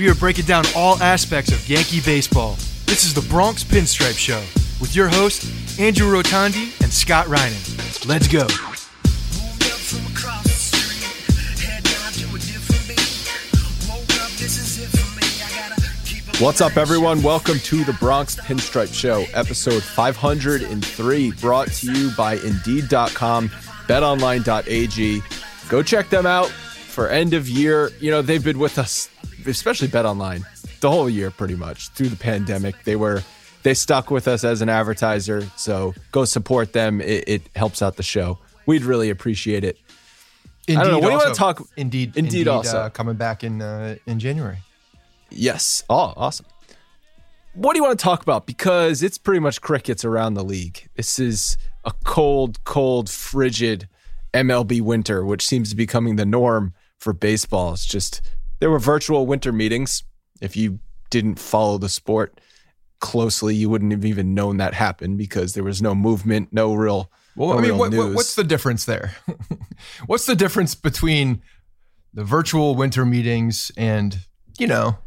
We are breaking down all aspects of Yankee baseball this is the Bronx Pinstripe Show with your hosts, Andrew Rotondi and Scott Reinen. Let's go. What's up, everyone? Welcome to the Bronx Pinstripe Show, episode 503, brought to you by Indeed.com, betonline.ag. Go check them out for end of year. You know, they've been with us, especially Bet Online, the whole year pretty much through the pandemic. They were they stuck with us as an advertiser, so go support them. It, it helps out the show. We'd really appreciate it. Indeed, I don't know. What also, do you want to talk? Indeed, indeed, indeed also uh, coming back in uh, in January. Yes. Oh, awesome. What do you want to talk about? Because it's pretty much crickets around the league. This is a cold, cold, frigid MLB winter, which seems to be becoming the norm for baseball. It's just there were virtual winter meetings if you didn't follow the sport closely, you wouldn't have even known that happened because there was no movement, no real. Well, no I mean, what, what's the difference there? what's the difference between the virtual winter meetings and you know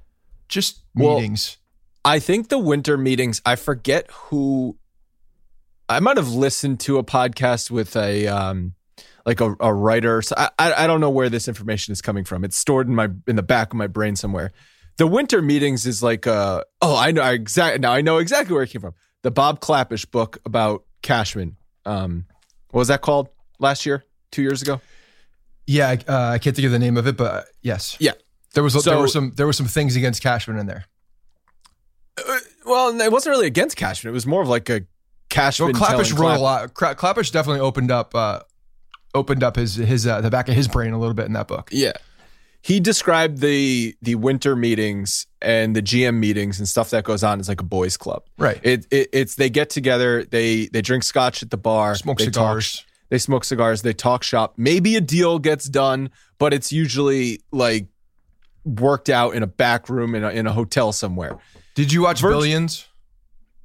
just Well, meetings? I think the winter meetings, I forget who I might have listened to a podcast with a um like a, a writer. So I, I don't know where this information is coming from. It's stored in my in the back of my brain somewhere. The winter meetings is like uh oh I know I exactly now I know exactly where it came from. The Bob Klapisch book about Cashman. Um, what was that called last year? Two years ago? Yeah, uh, I can't think of the name of it, but yes, yeah, there was so, there were some there were some things against Cashman in there. Uh, well, it wasn't really against Cashman. It was more of like a Cashman. Well, Klapisch wrote Clapp- a lot. Klapisch definitely opened up uh, opened up his his uh, the back of his brain a little bit in that book. Yeah, he described the the winter meetings and the GM meetings and stuff that goes on as like a boys club. Right. It, it it's they get together, they they drink scotch at the bar, smoke they cigars. Talk, they smoke cigars, they talk shop. Maybe a deal gets done, but it's usually like worked out in a back room in a, in a hotel somewhere. Did you watch Billions?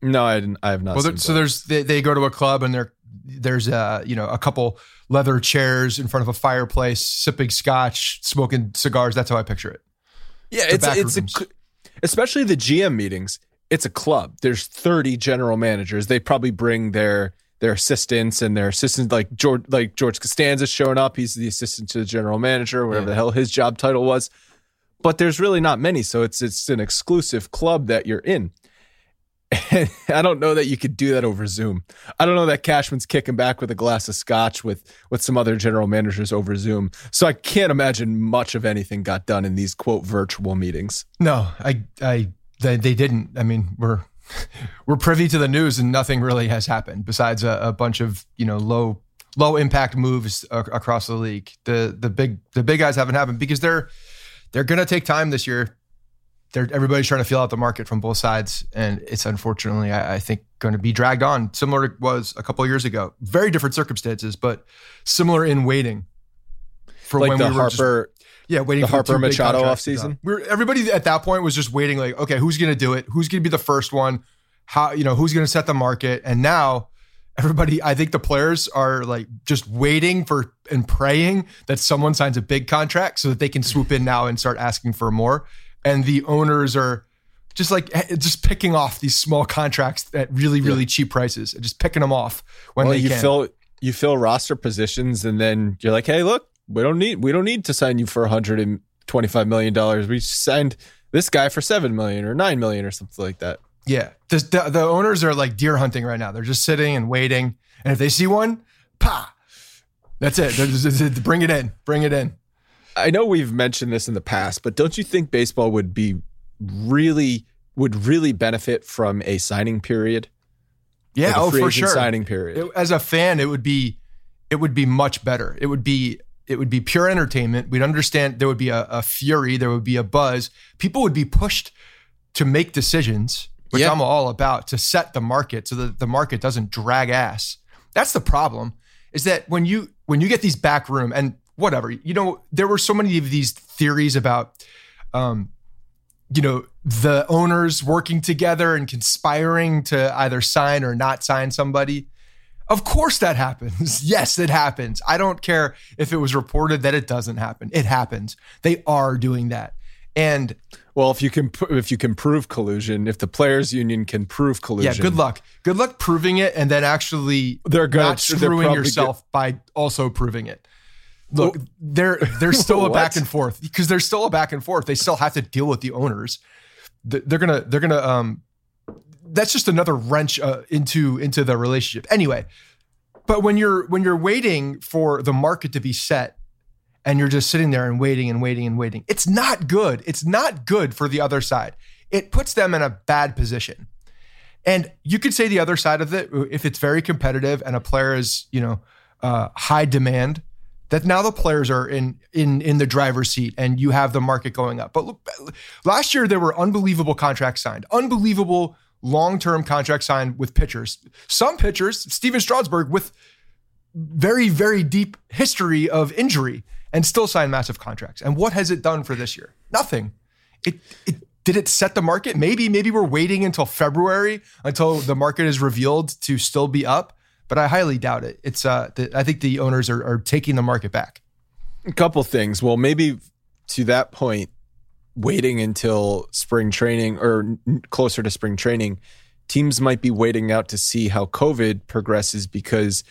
No, I didn't. I have not. Well, so there's they, they go to a club and there there's uh you know a couple leather chairs in front of a fireplace, sipping scotch, smoking cigars. That's how I picture it. Yeah, the it's it's a, especially the GM meetings. It's a club. There's 30 general managers. They probably bring their their assistants and their assistants like George like George Costanza showing up. He's the assistant to the general manager, whatever yeah. the hell his job title was. But there's really not many, so it's it's an exclusive club that you're in. And I don't know that you could do that over Zoom. I don't know that Cashman's kicking back with a glass of scotch with with some other general managers over Zoom. So I can't imagine much of anything got done in these quote virtual meetings. No, I I they, they didn't. I mean, we're we're privy to the news and nothing really has happened besides a, a bunch of, you know, low low impact moves across the league. The the big the big guys haven't happened because they're they're going to take time this year they're everybody's trying to feel out the market from both sides, and it's unfortunately, I, I think, going to be dragged on, similar to was a couple years ago. Very different circumstances, but similar in waiting for like when the we were Harper. Just, yeah, waiting for the for Harper Machado off season. We're everybody at that point was just waiting, like, okay, who's going to do it? Who's going to be the first one? How you know who's going to set the market? And now everybody, I think the players are like just waiting for and praying that someone signs a big contract so that they can swoop in now and start asking for more and the owners are just like eh, just picking off these small contracts at really really yeah. cheap prices and just picking them off when well, they you can. fill you fill roster positions and then you're like hey look we don't need we don't need to sign you for 125 million dollars. We signed this guy for 7 million or 9 million or something like that. Yeah. The, the, the owners are like deer hunting right now. They're just sitting and waiting. And if they see one pa that's it. Just, bring it in bring it in I know we've mentioned this in the past, but don't you think baseball would be really would really benefit from a signing period? Yeah, like oh for sure. Signing period. It, as a fan, it would be it would be much better. It would be it would be pure entertainment. We'd understand there would be a, a fury, there would be a buzz. People would be pushed to make decisions, which yeah. I'm all about, to set the market so that the market doesn't drag ass. That's the problem. Is that when you when you get these back room and whatever. You know, there were so many of these theories about, um, you know, the owners working together and conspiring to either sign or not sign somebody. Of course that happens. yes, it happens. I don't care if it was reported that it doesn't happen. It happens. They are doing that. And well, if you can if you can prove collusion, if the players union can prove collusion, yeah, good luck. Good luck proving it, and then actually they're gonna, not screwing yourself get, by also proving it. Look, well, they're there's still a back and forth because there's still a back and forth. They still have to deal with the owners. They're gonna they're gonna um. That's just another wrench uh, into into the relationship. Anyway, but when you're when you're waiting for the market to be set and you're just sitting there and waiting and waiting and waiting, it's not good. It's not good for the other side. It puts them in a bad position. And you could say the other side of it, if it's very competitive and a player is, you know, uh, high demand, that now the players are in in in the driver's seat and you have the market going up. But look, last year there were unbelievable contracts signed, unbelievable long-term contracts signed with pitchers. Some pitchers, Stephen Strasburg, with very very deep history of injury, and still signed massive contracts. And what has it done for this year? Nothing. It it did it set the market? Maybe maybe we're waiting until February until the market is revealed to still be up but I highly doubt it. It's uh, the, I think the owners are, are taking the market back. A couple things. Well, maybe to that point, waiting until spring training or closer to spring training, teams might be waiting out to see how COVID progresses because.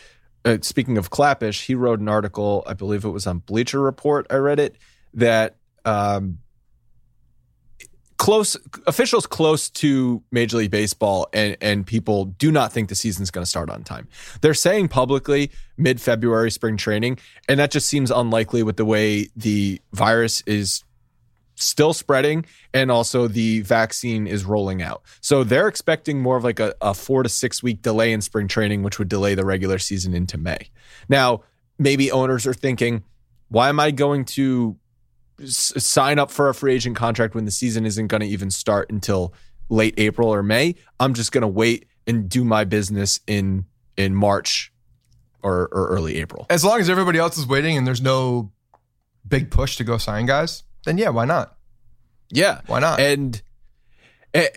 Uh, speaking of Klapisch, he wrote an article, I believe it was on Bleacher Report. I read it that um, close officials close to Major League Baseball and and people do not think the season's going to start on time. They're saying publicly mid February spring training, and that just seems unlikely with the way the virus is still spreading and also the vaccine is rolling out. So they're expecting more of like a, a four to six week delay in spring training, which would delay the regular season into May. Now, maybe owners are thinking, why am I going to sign up for a free agent contract when the season isn't going to even start until late April or May. I'm just going to wait and do my business in in March or, or early April. As long as everybody else is waiting and there's no big push to go sign guys, then yeah, why not? Yeah, why not? And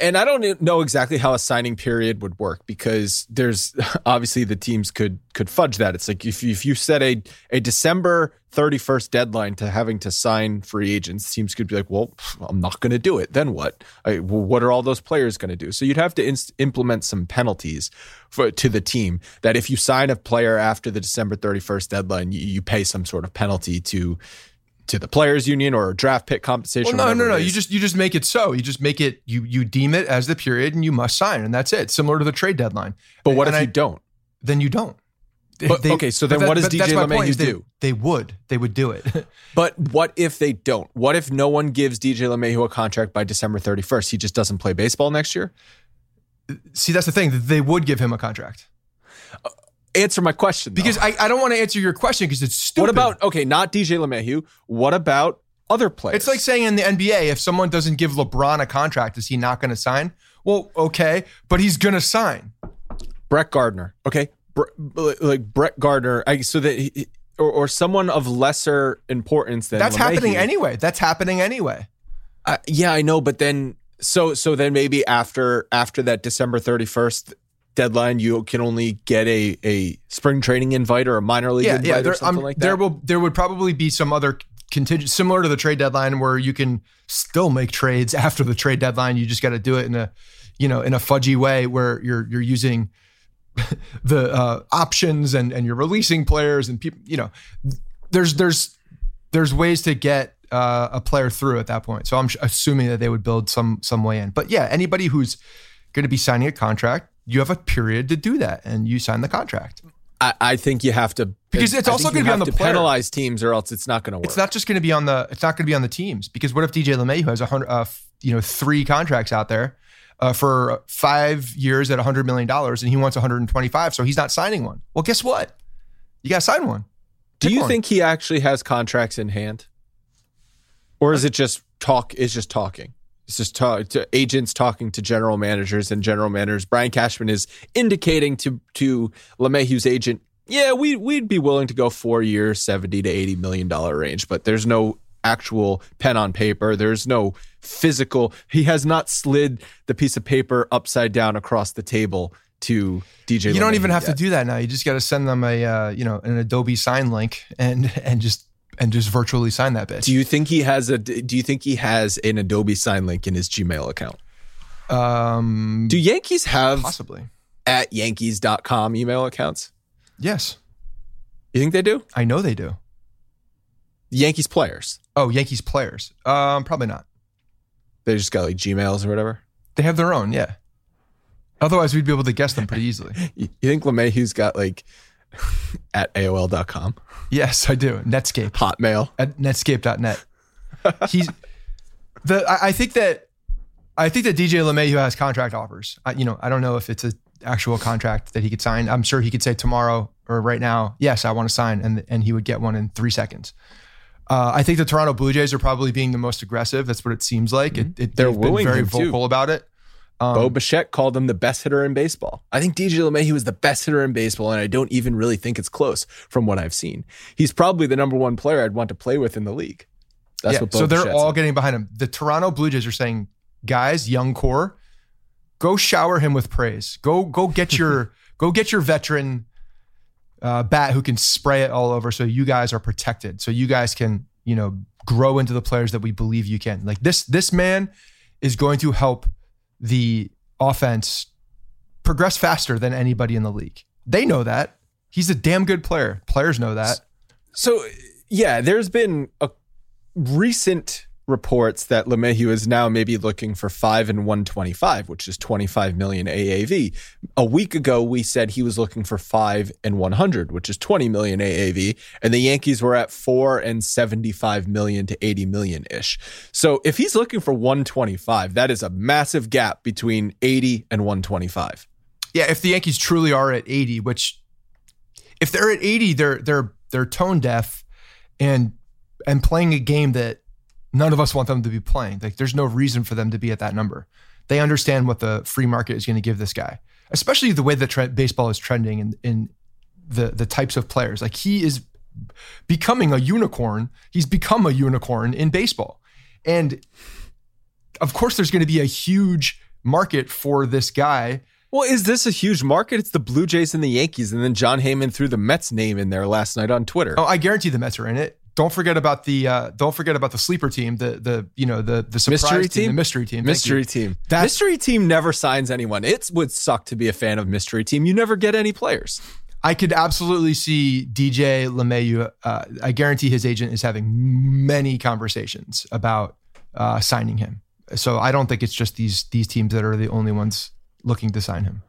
and I don't know exactly how a signing period would work because there's obviously the teams could could fudge that. It's like if you, if you set a a December 31st deadline to having to sign free agents, teams could be like, "Well, I'm not going to do it. Then what? I, well, what are all those players going to do?" So you'd have to inst- implement some penalties for to the team that if you sign a player after the December 31st deadline, you, you pay some sort of penalty to to the players union or draft pick compensation. Well, no, no, no. You just you just make it so. You just make it you you deem it as the period and you must sign and that's it. Similar to the trade deadline. But what and if I, you don't? Then you don't. But, they, okay, so then that, what does DJ LeMahieu do? They, they would. They would do it. but what if they don't? What if no one gives DJ LeMahieu a contract by December 31st? He just doesn't play baseball next year? See, that's the thing. They would give him a contract. Uh, Answer my question. Though. Because I, I don't want to answer your question because it's stupid. What about, okay, not DJ LeMahieu. What about other players? It's like saying in the NBA, if someone doesn't give LeBron a contract, is he not going to sign? Well, okay, but he's going to sign. Brett Gardner. Okay like Brett Gardner, I, so that he, or, or someone of lesser importance than that's LeMahieu. happening anyway. That's happening anyway. Uh, yeah, I know, but then so so then maybe after after that December thirty first deadline, you can only get a a spring training invite or a minor league yeah, invite yeah, there, or something um, like that. There will there would probably be some other contingent similar to the trade deadline where you can still make trades after the trade deadline. You just got to do it in a you know in a fudgy way where you're you're using the uh, options and and you're releasing players and people you know there's there's there's ways to get uh, a player through at that point so i'm assuming that they would build some some way in but yeah anybody who's going to be signing a contract you have a period to do that and you sign the contract I, I think you have to because it's also going to be on the player. penalize teams or else it's not going to work. It's not just going to be on the it's not going to be on the teams because what if DJ LeMahieu has a hundred uh, you know three contracts out there uh, for five years at a $100 million and he wants 125, so he's not signing one. Well, guess what? You got to sign one. Do you one. think he actually has contracts in hand? Or is it just talk, is just talking? It's just talk, to agents talking to general managers and general managers. Brian Cashman is indicating to to LeMahieu's agent, yeah, we we'd be willing to go four years, seventy to eighty million dollar range, but there's no actual pen on paper. There's no physical. He has not slid the piece of paper upside down across the table to DJ. You don't even have yet. to do that now. You just got to send them a uh, you know an Adobe sign link and and just and just virtually sign that bitch. Do you think he has a? Do you think he has an Adobe sign link in his Gmail account? Um, do Yankees have possibly at Yankees.com email accounts? Yes. You think they do? I know they do. Yankees players. Oh, Yankees players. Um, probably not. They just got like Gmails or whatever. They have their own, yeah. Otherwise, we'd be able to guess them pretty easily. you think LeMahieu's got like at AOL.com? Yes, I do. Netscape. Hotmail. At netscape.net. He's the I, I think that I think that DJ LeMahieu has contract offers. I, you know, I don't know if it's an actual contract that he could sign. I'm sure he could say tomorrow or right now, yes, I want to sign, and and he would get one in three seconds. Uh, I think the Toronto Blue Jays are probably being the most aggressive. That's what it seems like. It, it, They're been very vocal too. about it. Um, Bo Bichette called him the best hitter in baseball. I think DJ LeMahieu was the best hitter in baseball, and I don't even really think it's close from what I've seen. He's probably the number one player I'd want to play with in the league. That's yeah, what Bo so they're all getting behind him. The Toronto Blue Jays are saying, guys, young core, go shower him with praise. Go go get your go get your veteran uh, bat who can spray it all over so you guys are protected. So you guys can, you know, grow into the players that we believe you can. Like this, this man is going to help the offense progress faster than anybody in the league. They know that. He's a damn good player. Players know that. So, yeah, there's been a recent reports that LeMahieu is now maybe looking for five and 125, which is 25 million AAV. A week ago, we said he was looking for five and 100, which is 20 million AAV. And the Yankees were at four and 75 million to 80 million ish. So if he's looking for 125, that is a massive gap between 80 and 125. Yeah, if the Yankees truly are at 80, which if they're at 80, they're they're they're tone deaf and and playing a game that none of us want them to be playing. Like there's no reason for them to be at that number. They understand what the free market is going to give this guy, especially the way that tre- baseball is trending in, in the the types of players. Like he is becoming a unicorn. He's become a unicorn in baseball, and of course, there's going to be a huge market for this guy. Well, is this a huge market? It's the Blue Jays and the Yankees, and then Jon Heyman threw the Mets name in there last night on Twitter. Oh, I guarantee the Mets are in it don't forget about the uh, don't forget about the sleeper team, the the you know the the mystery team, the mystery team, mystery team. That mystery team never signs anyone. It would suck to be a fan of mystery team. You never get any players. I could absolutely see DJ LeMahieu. Uh, I guarantee his agent is having many conversations about uh, signing him. So I don't think it's just these these teams that are the only ones looking to sign him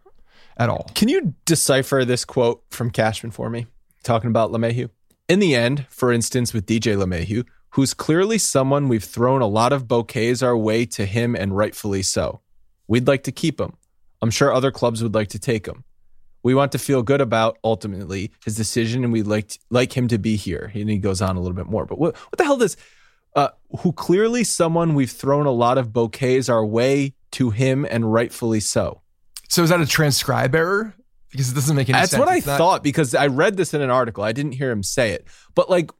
at all. Can you decipher this quote from Cashman for me, talking about LeMahieu? In the end, for instance, with DJ LeMahieu, who's clearly someone we've thrown a lot of bouquets our way to him and rightfully so. We'd like to keep him. I'm sure other clubs would like to take him. We want to feel good about ultimately his decision and we'd like, like him to be here. And he goes on a little bit more. But what, what the hell does, uh, who clearly someone we've thrown a lot of bouquets our way to him and rightfully so. So is that a transcribe error? Because it doesn't make any That's sense. That's what I not- thought because I read this in an article. I didn't hear him say it, but like.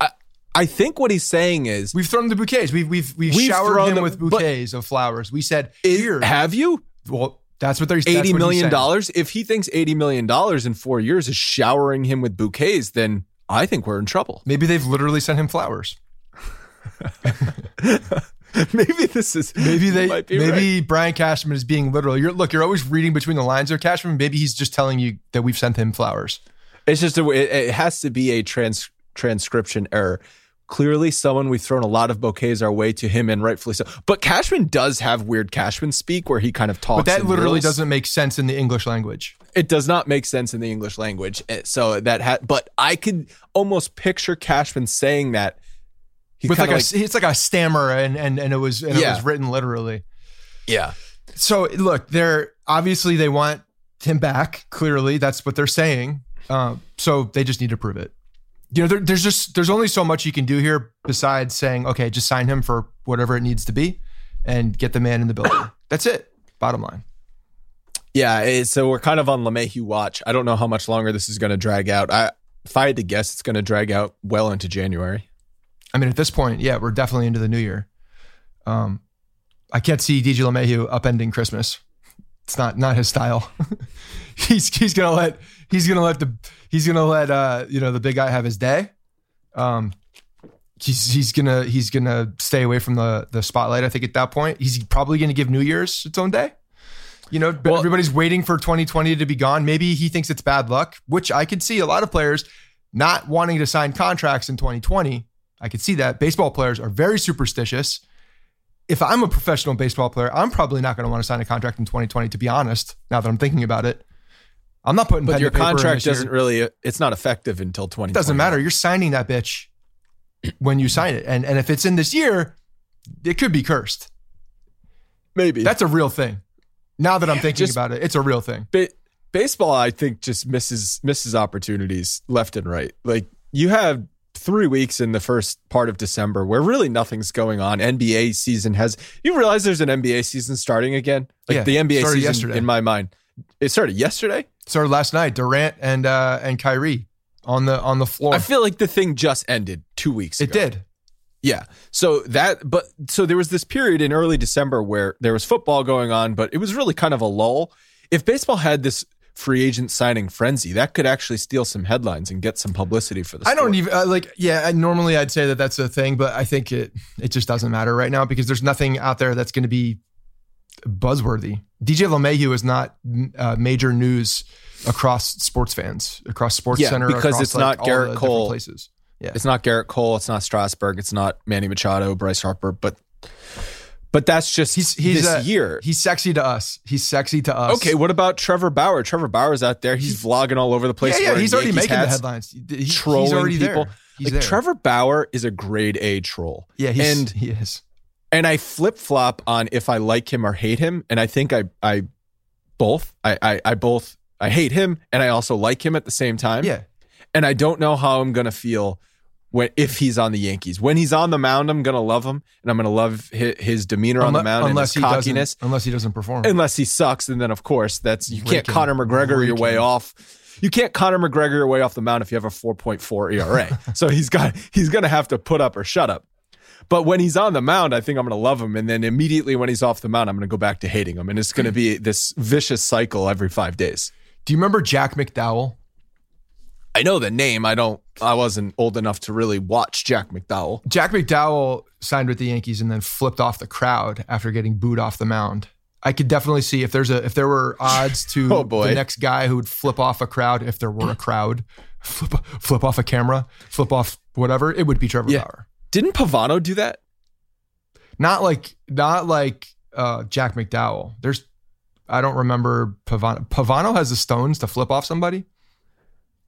I, I think what he's saying is we've thrown the bouquets. We've we've we've, we've showered him them, with bouquets of flowers. We said, "Here, have you?" Well, that's what they're eighty million dollars. If he thinks eighty million dollars in four years is showering him with bouquets, then I think we're in trouble. Maybe they've literally sent him flowers. maybe this is maybe they maybe right. Brian Cashman is being literal. You're look, you're always reading between the lines there, Cashman. Maybe he's just telling you that we've sent him flowers. It's just a, it, it has to be a trans transcription error. Clearly, someone we've thrown a lot of bouquets our way to him, and rightfully so. But Cashman does have weird Cashman speak where he kind of talks. But that literally riddles. doesn't make sense in the English language. It does not make sense in the English language. Eh, so that ha- but I could almost picture Cashman saying that with like, like, a it's like a stammer and and and it was and yeah. it was written literally. Yeah. So look, they're obviously they want him back. Clearly, that's what they're saying. Uh, so they just need to prove it. You know, there, there's just there's only so much you can do here besides saying, okay, just sign him for whatever it needs to be, and get the man in the building. that's it. Bottom line. Yeah, so we're kind of on LeMahieu watch. I don't know how much longer this is going to drag out. I, if I had to guess, it's going to drag out well into January. I mean, at this point, yeah, we're definitely into the new year. Um, I can't see DJ LeMahieu upending Christmas. It's not not his style. he's he's gonna let he's gonna let the he's gonna let uh you know the big guy have his day. Um, he's he's gonna he's gonna stay away from the the spotlight. I think at that point he's probably gonna give New Year's its own day. You know, well, everybody's waiting for 2020 to be gone. Maybe he thinks it's bad luck, which I could see a lot of players not wanting to sign contracts in 2020 I could see that. Baseball players are very superstitious. If I'm a professional baseball player, I'm probably not going to want to sign a contract in 2020, to be honest, now that I'm thinking about it. I'm not putting But your contract doesn't year. really, it's not effective until 20. It doesn't matter. You're signing that bitch when you sign it. And, and if it's in this year, it could be cursed. Maybe. That's a real thing. Now that I'm thinking just, about it, it's a real thing. Ba- baseball, I think, just misses misses opportunities left and right. Like you have three weeks in the first part of December where really nothing's going on. NBA season has you realize there's an NBA season starting again? Like yeah, the NBA season yesterday. in my mind. It started yesterday? started last night. Durant and uh and Kyrie on the on the floor. I feel like the thing just ended two weeks ago. It did. Yeah. So that but so there was this period in early December where there was football going on, but it was really kind of a lull. If baseball had this free agent signing frenzy. That could actually steal some headlines and get some publicity for the. I don't even uh, like. Yeah, normally I'd say that that's a thing, but I think it it just doesn't matter right now because there's nothing out there that's going to be buzzworthy. DJ LeMahieu is not uh, major news across sports fans, across Sports yeah, Center, because across, it's like, not Gerrit Cole. Places. Yeah. It's not Gerrit Cole. It's not Strasburg. It's not Manny Machado, Bryce Harper. But but that's just he's, he's this uh, year. He's sexy to us. He's sexy to us. Okay, what about Trevor Bauer? Trevor Bauer's out there. He's vlogging all over the place. Yeah, yeah. He's already making hats, the headlines. He, trolling he's already people. There. He's like there. Trevor Bauer is a grade A troll. Yeah, he's, and he is. And I flip flop on if I like him or hate him, and I think I I both I, I I both I hate him and I also like him at the same time. Yeah. And I don't know how I'm gonna feel when if he's on the Yankees. When he's on the mound, I'm gonna love him, and I'm gonna love his, his demeanor unless, on the mound unless and his cockiness. Unless he doesn't perform, unless he sucks, and then of course that's you can't Conor McGregor Raking. your way off. You can't Conor McGregor your way off the mound if you have a 4.4 ERA. so he's got he's gonna have to put up or shut up. But when he's on the mound, I think I'm going to love him. And then immediately when he's off the mound, I'm going to go back to hating him. And it's going to be this vicious cycle every five days. Do you remember Jack McDowell? I know the name. I don't. I wasn't old enough to really watch Jack McDowell. Jack McDowell signed with the Yankees and then flipped off the crowd after getting booed off the mound. I could definitely see if there's a if there were odds to oh the next guy who would flip off a crowd if there were a crowd, flip flip off a camera, flip off whatever, it would be Trevor yeah. Bauer. Didn't Pavano do that? Not like not like uh, Jack McDowell. There's I don't remember Pavano. Pavano has the stones to flip off somebody.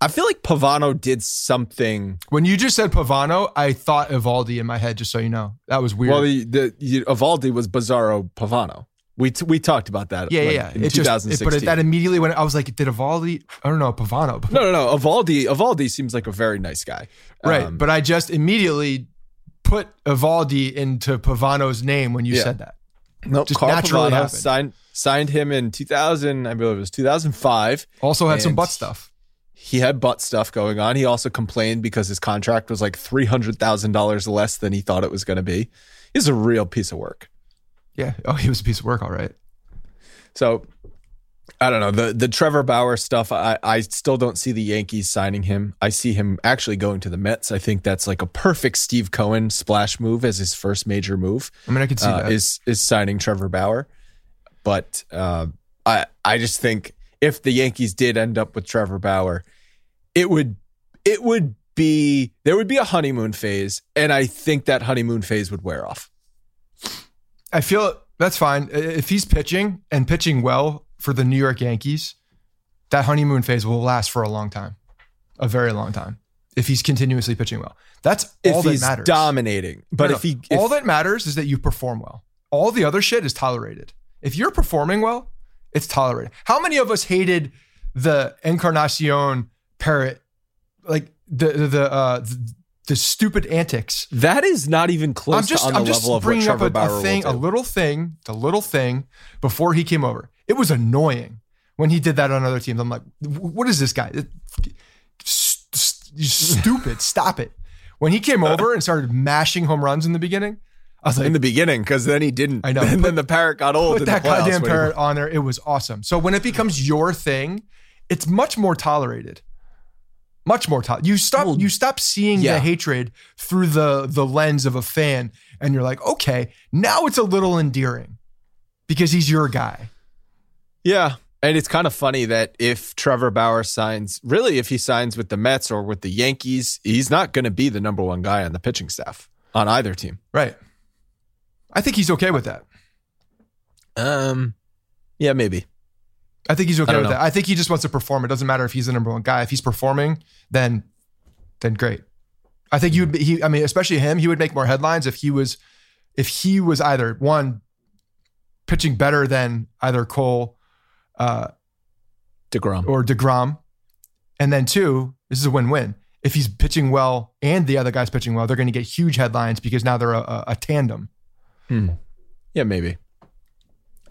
I feel like Pavano did something. When you just said Pavano, I thought Eovaldi in my head. Just so you know, that was weird. Well, the, Eovaldi was Bizarro Pavano. We t- we talked about that. Yeah, like, yeah. In it 2016. Just, it, but that immediately when I was like, did Eovaldi? I don't know, Pavano. No, no, no. Eovaldi, Eovaldi seems like a very nice guy. Right, um, but I just immediately put Eovaldi into Pavano's name when you yeah. said that. No, nope, just Carl naturally Pavano signed signed him in 2000. I believe it was 2005. Also had some butt stuff he had butt stuff going on. He also complained because his contract was like three hundred thousand dollars less than he thought it was going to be. He's a real piece of work. Yeah. Oh, he was a piece of work. All right. So I don't know the the Trevor Bauer stuff. I I still don't see the Yankees signing him. I see him actually going to the Mets. I think that's like a perfect Steve Cohen splash move as his first major move. I mean, I can see uh, that is is signing Trevor Bauer, but uh, I I just think if the Yankees did end up with Trevor Bauer, it would it would be there would be a honeymoon phase, and I think that honeymoon phase would wear off. I feel that's fine if he's pitching and pitching well for the New York Yankees. That honeymoon phase will last for a long time, a very long time. If he's continuously pitching well, that's all that matters. Dominating, but no. if he if, all that matters is that you perform well. All the other shit is tolerated. If you're performing well, it's tolerated. How many of us hated the Encarnacion parrot, like the the uh, the, the stupid antics. That is not even close I'm just, to on I'm the level of what Trevor up a, a thing, a little thing, the little thing before he came over. It was annoying when he did that on other teams. I'm like, what is this guy? Stupid. Stop it. When he came over and started mashing home runs in the beginning, I was like, in the beginning, because then he didn't. I know. And then the parrot got old. Put that goddamn parrot on there. It was awesome. So when it becomes your thing, it's much more tolerated much more tolerant. You stop well, you stop seeing yeah. the hatred through the the lens of a fan, and you're like, okay, now it's a little endearing because he's your guy. Yeah. And it's kind of funny that if Trevor Bauer signs, really, if he signs with the Mets or with the Yankees, he's not going to be the number one guy on the pitching staff on either team. Right. I think he's okay with that. Um, yeah, maybe. I think he's okay with know. that. I think he just wants to perform. It doesn't matter if he's the number one guy. If he's performing, then then great. I think you would. he I mean, especially him, he would make more headlines if he was if he was either one pitching better than either Cole uh DeGrom or DeGrom. And then two, this is a win-win. If he's pitching well and the other guy's pitching well, they're going to get huge headlines because now they're a, a, a tandem. Hmm. Yeah, maybe.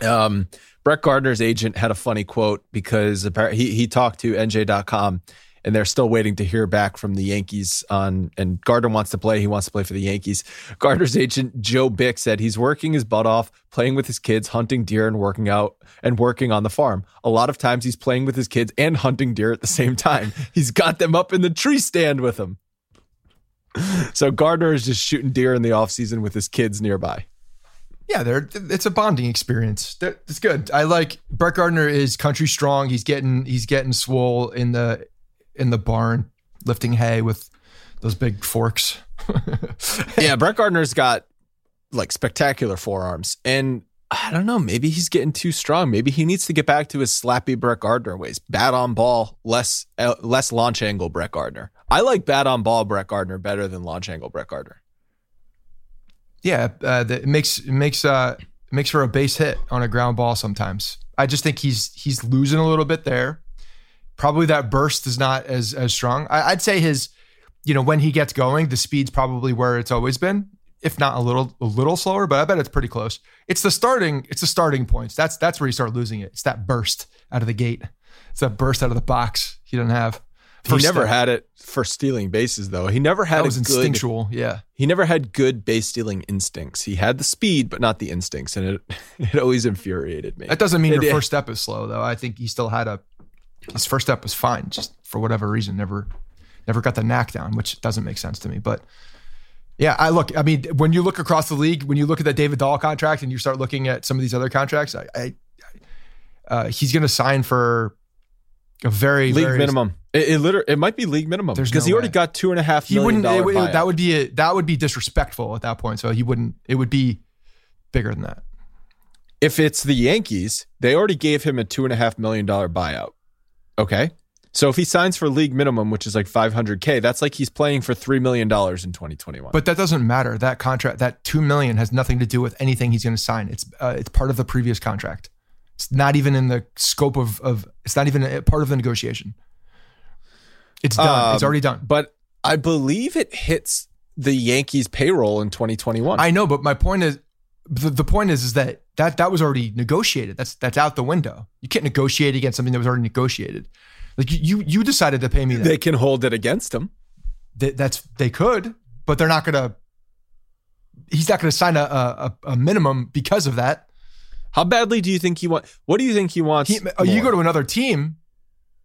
Um, Brett Gardner's agent had a funny quote because apparently he he talked to NJ.com and they're still waiting to hear back from the Yankees on. And Gardner wants to play. He wants to play for the Yankees. Gardner's agent Joe Bick said he's working his butt off, playing with his kids, hunting deer, and working out and working on the farm. A lot of times he's playing with his kids and hunting deer at the same time. He's got them up in the tree stand with him. So Gardner is just shooting deer in the off season with his kids nearby. Yeah, they're it's a bonding experience. It's good. I like Brett Gardner is country strong. He's getting he's getting swole in the in the barn lifting hay with those big forks. yeah, Brett Gardner's got like spectacular forearms. And I don't know, maybe he's getting too strong. Maybe he needs to get back to his slappy Brett Gardner ways. Bat on ball, less uh, less launch angle Brett Gardner. I like bat on ball Brett Gardner better than launch angle Brett Gardner. Yeah, uh, it makes makes uh makes for a base hit on a ground ball sometimes. I just think he's he's losing a little bit there. Probably that burst is not as as strong. I, I'd say his, you know, when he gets going, the speed's probably where it's always been, if not a little a little slower. But I bet it's pretty close. It's the starting it's the starting points. That's that's where you start losing it. It's that burst out of the gate. It's that burst out of the box he doesn't have. He never step. had it for stealing bases though. He never had that was good, instinctual. Yeah, he never had good base stealing instincts. He had the speed, but not the instincts, and it it always infuriated me. That doesn't mean it, your first step is slow though. I think he still had a his first step was fine, just for whatever reason, never never got the knack down, which doesn't make sense to me. But yeah, I look. I mean, when you look across the league, when you look at that David Dahl contract, and you start looking at some of these other contracts, I, I uh, he's going to sign for a very league very, minimum. It, it literally it might be league minimum because no he already way. got two and a half. He wouldn't. It, it, that would be a, that would be disrespectful at that point. So he wouldn't. It would be bigger than that. If it's the Yankees, they already gave him a two and a half million dollar buyout. Okay, so if he signs for league minimum, which is like 500k, that's like he's playing for three million dollars in 2021. But that doesn't matter. That contract, that two million, has nothing to do with anything he's going to sign. It's uh, it's part of the previous contract. It's not even in the scope of of. It's not even a part of the negotiation. It's done. Um, it's already done. But I believe it hits the Yankees payroll in 2021. I know, but my point is the, the point is is that that that was already negotiated. That's that's out the window. You can't negotiate against something that was already negotiated. Like you you decided to pay me that. They can hold it against him. They, that's they could, but they're not going to he's not going to sign a, a, a minimum because of that. How badly do you think he want? What do you think he wants? He, oh, you go to another team,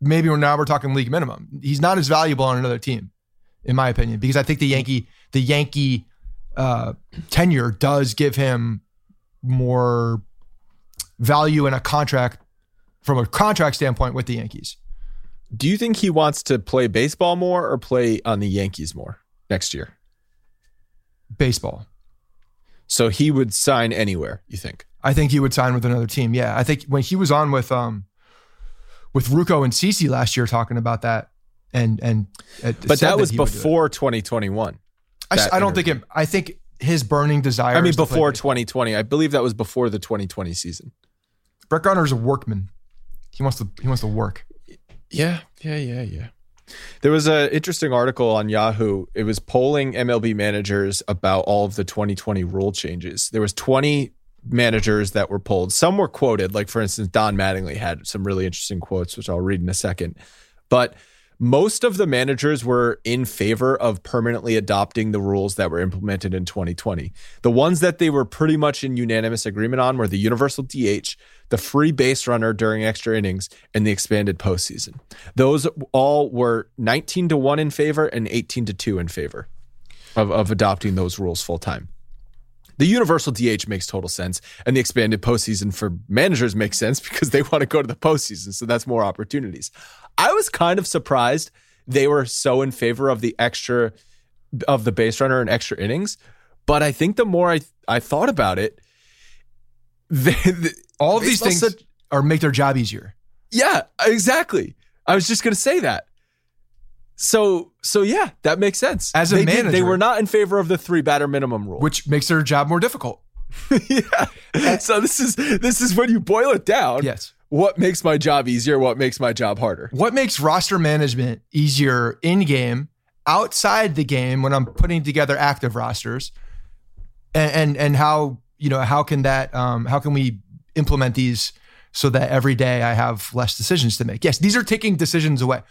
maybe now we're talking league minimum. He's not as valuable on another team, in my opinion, because I think the Yankee the Yankee uh, tenure does give him more value in a contract from a contract standpoint with the Yankees. Do you think he wants to play baseball more or play on the Yankees more next year? Baseball. So he would sign anywhere, you think? I think he would sign with another team. Yeah. I think when he was on with um with Ruocco and CC last year talking about that and and but that was that before 2021. I, I don't think it. I think his burning desire. I mean, before 2020. I believe that was before the 2020 season. Brett is a workman. He wants to. He wants to work. Yeah, yeah, yeah, yeah. There was an interesting article on Yahoo. It was polling MLB managers about all of the 2020 rule changes. There was 20 managers that were polled. Some were quoted, like for instance, Don Mattingly had some really interesting quotes, which I'll read in a second. But most of the managers were in favor of permanently adopting the rules that were implemented in 2020. The ones that they were pretty much in unanimous agreement on were the universal DH, the free base runner during extra innings, and the expanded postseason. Those all were 19 to 1 in favor and 18 to 2 in favor of, of adopting those rules full time. The universal DH makes total sense, and the expanded postseason for managers makes sense because they want to go to the postseason, so that's more opportunities. I was kind of surprised they were so in favor of the extra of the base runner and extra innings, but I think the more I I thought about it, they, the, all of these things are make their job easier. Yeah, exactly. I was just going to say that. So so yeah, that makes sense. As a they manager, did, they were not in favor of the three batter minimum rule, which makes their job more difficult. yeah. So this is this is when you boil it down. Yes. What makes my job easier? What makes my job harder? What makes roster management easier in game, outside the game when I'm putting together active rosters, and and, and how you know how can that um, how can we implement these so that every day I have less decisions to make? Yes, these are taking decisions away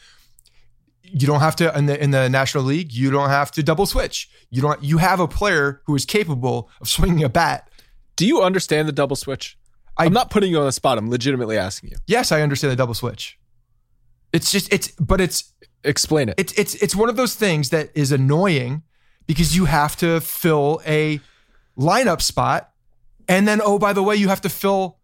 you don't have to in the in the National League. You don't have to double switch. You don't. You have a player who is capable of swinging a bat. Do you understand the double switch? I, am not putting you on the spot. I'm legitimately asking you. Yes, I understand the double switch. It's just it's but it's explain it. It's it's it's one of those things that is annoying because you have to fill a lineup spot and then oh by the way you have to fill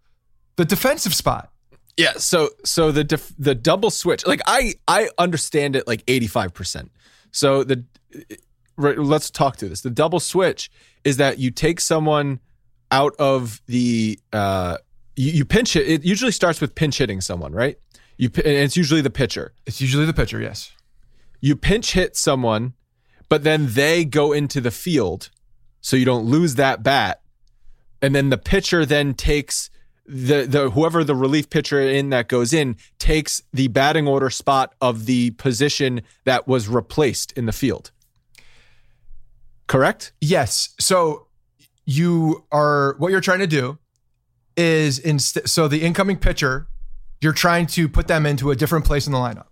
the defensive spot. Yeah, so so the def, the double switch like I I understand it like 85%. So the right, let's talk through this. The double switch is that you take someone out of the uh you, you pinch it. It usually starts with pinch hitting someone, right? You and it's usually the pitcher. It's usually the pitcher, yes. You pinch hit someone, but then they go into the field, so you don't lose that bat. And then the pitcher then takes the the whoever the relief pitcher in that goes in takes the batting order spot of the position that was replaced in the field. Correct? Yes. So you are what you're trying to do is inst- so the incoming pitcher you're trying to put them into a different place in the lineup.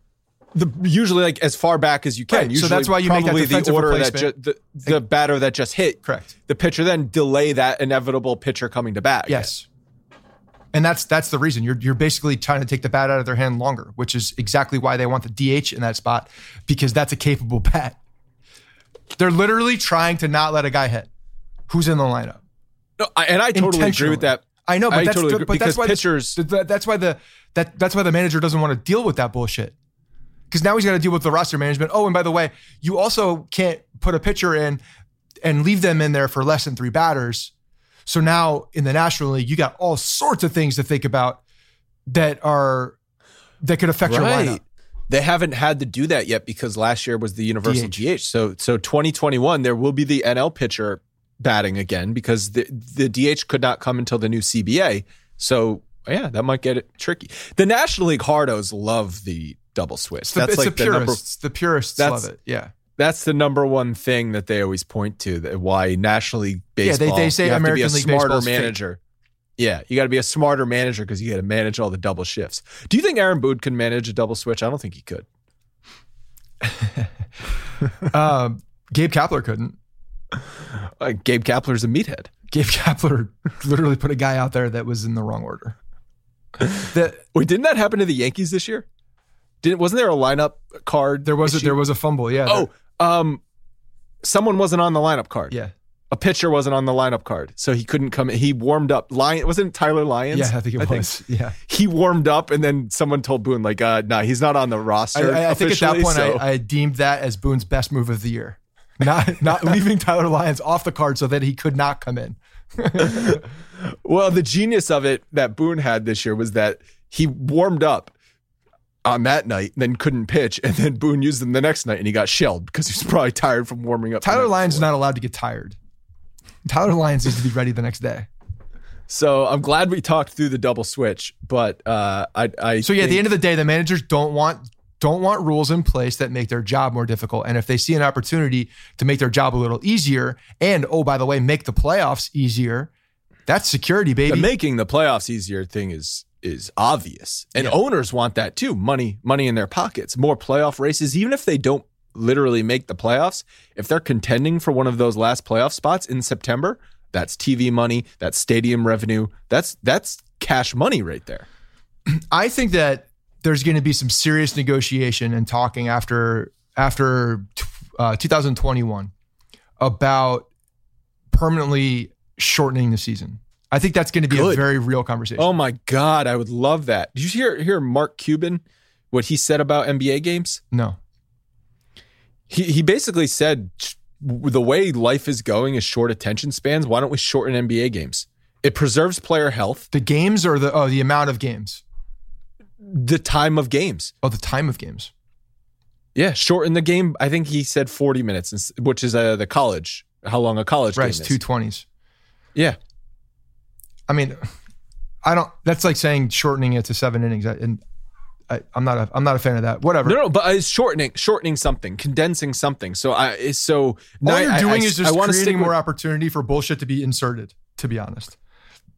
The, usually like as far back as you can. Right. so that's why you make that the order that ju- the, the batter that just hit. Correct. The pitcher then delay that inevitable pitcher coming to bat. Yes. And that's that's the reason you're you're basically trying to take the bat out of their hand longer, which is exactly why they want the DH in that spot because that's a capable bat. They're literally trying to not let a guy hit who's in the lineup. No, I, and I totally agree with that. I know, but I that's totally the, but that's why pitchers. The, that's why the that that's why the manager doesn't want to deal with that bullshit. Because now he's got to deal with the roster management. Oh, and by the way, you also can't put a pitcher in and leave them in there for less than three batters. So now in the National League, you got all sorts of things to think about that are that could affect right. your lineup. They haven't had to do that yet because last year was the universal DH. DH. So so 2021 there will be the NL pitcher batting again because the the DH could not come until the new CBA. So yeah, that might get it tricky. The National League hardos love the double switch. It's the, that's like the purists. The, number, the purists love it. Yeah. That's the number one thing that they always point to. That why National League baseball. Yeah, they, they say American to be a League smarter manager. Fake. Yeah, you got to be a smarter manager because you got to manage all the double shifts. Do you think Aaron Boone can manage a double switch? I don't think he could. um, Gabe Kapler couldn't. Uh, Gabe Kapler's a meathead. Gabe Kapler literally put a guy out there that was in the wrong order. That wait, didn't that happen to the Yankees this year? Didn't wasn't there a lineup card? There was a, there was a fumble. Yeah. Oh, um, someone wasn't on the lineup card. Yeah. A pitcher wasn't on the lineup card, so he couldn't come. In. He warmed up. Lion wasn't Tyler Lyons. Yeah, I think it I was. Think. Yeah, he warmed up, and then someone told Boone like, uh, nah, he's not on the roster." I, I think at that point, so. I, I deemed that as Boone's best move of the year not not leaving Tyler Lyons off the card so that he could not come in. well, the genius of it that Boone had this year was that he warmed up on that night, then couldn't pitch, and then Boone used them the next night, and he got shelled because he was probably tired from warming up. Tyler Lyons is not allowed to get tired. Tyler Lyons needs to be ready the next day. So I'm glad we talked through the double switch, but uh, I, I. So yeah, at the end of the day, the managers don't want don't want rules in place that make their job more difficult. And if they see an opportunity to make their job a little easier, and oh, by the way, make the playoffs easier, that's security, baby. The making the playoffs easier thing is is obvious. And yeah. owners want that too. Money, money in their pockets. More playoff races, even if they don't literally make the playoffs, if they're contending for one of those last playoff spots in September, that's TV money, that's stadium revenue, that's that's cash money right there. I think that there's going to be some serious negotiation and talking after after uh, 2021 about permanently shortening the season. I think that's going to be Good. a very real conversation. Oh my god, I would love that. Did you hear hear Mark Cuban what he said about NBA games? No. He he basically said the way life is going is short attention spans. Why don't we shorten NBA games? It preserves player health. The games or the oh the amount of games the time of games. Oh, the time of games. Yeah, shorten the game. I think he said 40 minutes, which is uh, the college, how long a college right, game is. Two 20s. Yeah. I mean, I don't, that's like saying shortening it to seven innings. And I, am not a, I'm not a fan of that. Whatever. No, no, but uh, it's shortening, shortening something, condensing something. So I, so all you're doing I, is just creating more with, opportunity for bullshit to be inserted, to be honest.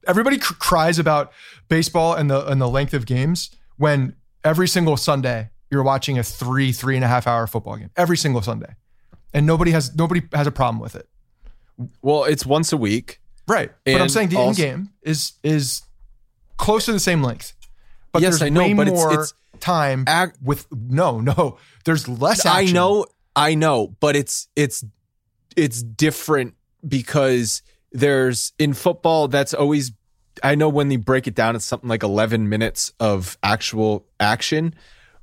Everybody cries about baseball and the, and the length of games when every single Sunday you're watching a three, three and a half hour football game every single Sunday. And nobody has nobody has a problem with it. Well, it's once a week. Right. but I'm saying the in game is is close to the same length. But yes, there's I know, way but more it's, it's time ag- with no, no. There's less action. I know, I know, but it's it's it's different because there's in football that's always I know when they break it down it's something like 11 minutes of actual action,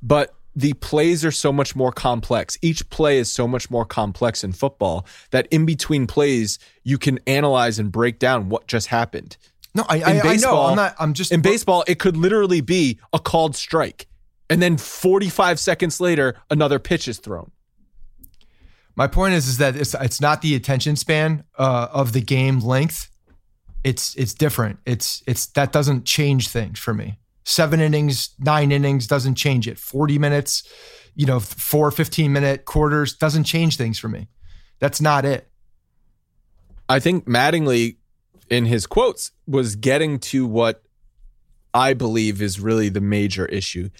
but the plays are so much more complex. Each play is so much more complex in football that in between plays you can analyze and break down what just happened. No, I, I, baseball, I know. I'm not. I'm just in baseball. It could literally be a called strike, and then 45 seconds later, another pitch is thrown. My point is, is that it's it's not the attention span uh, of the game length. It's it's different. It's it's that doesn't change things for me seven innings, nine innings doesn't change it. 40 minutes, you know, four 15 minute quarters doesn't change things for me. That's not it. I think Mattingly, in his quotes, was getting to what I believe is really the major issue.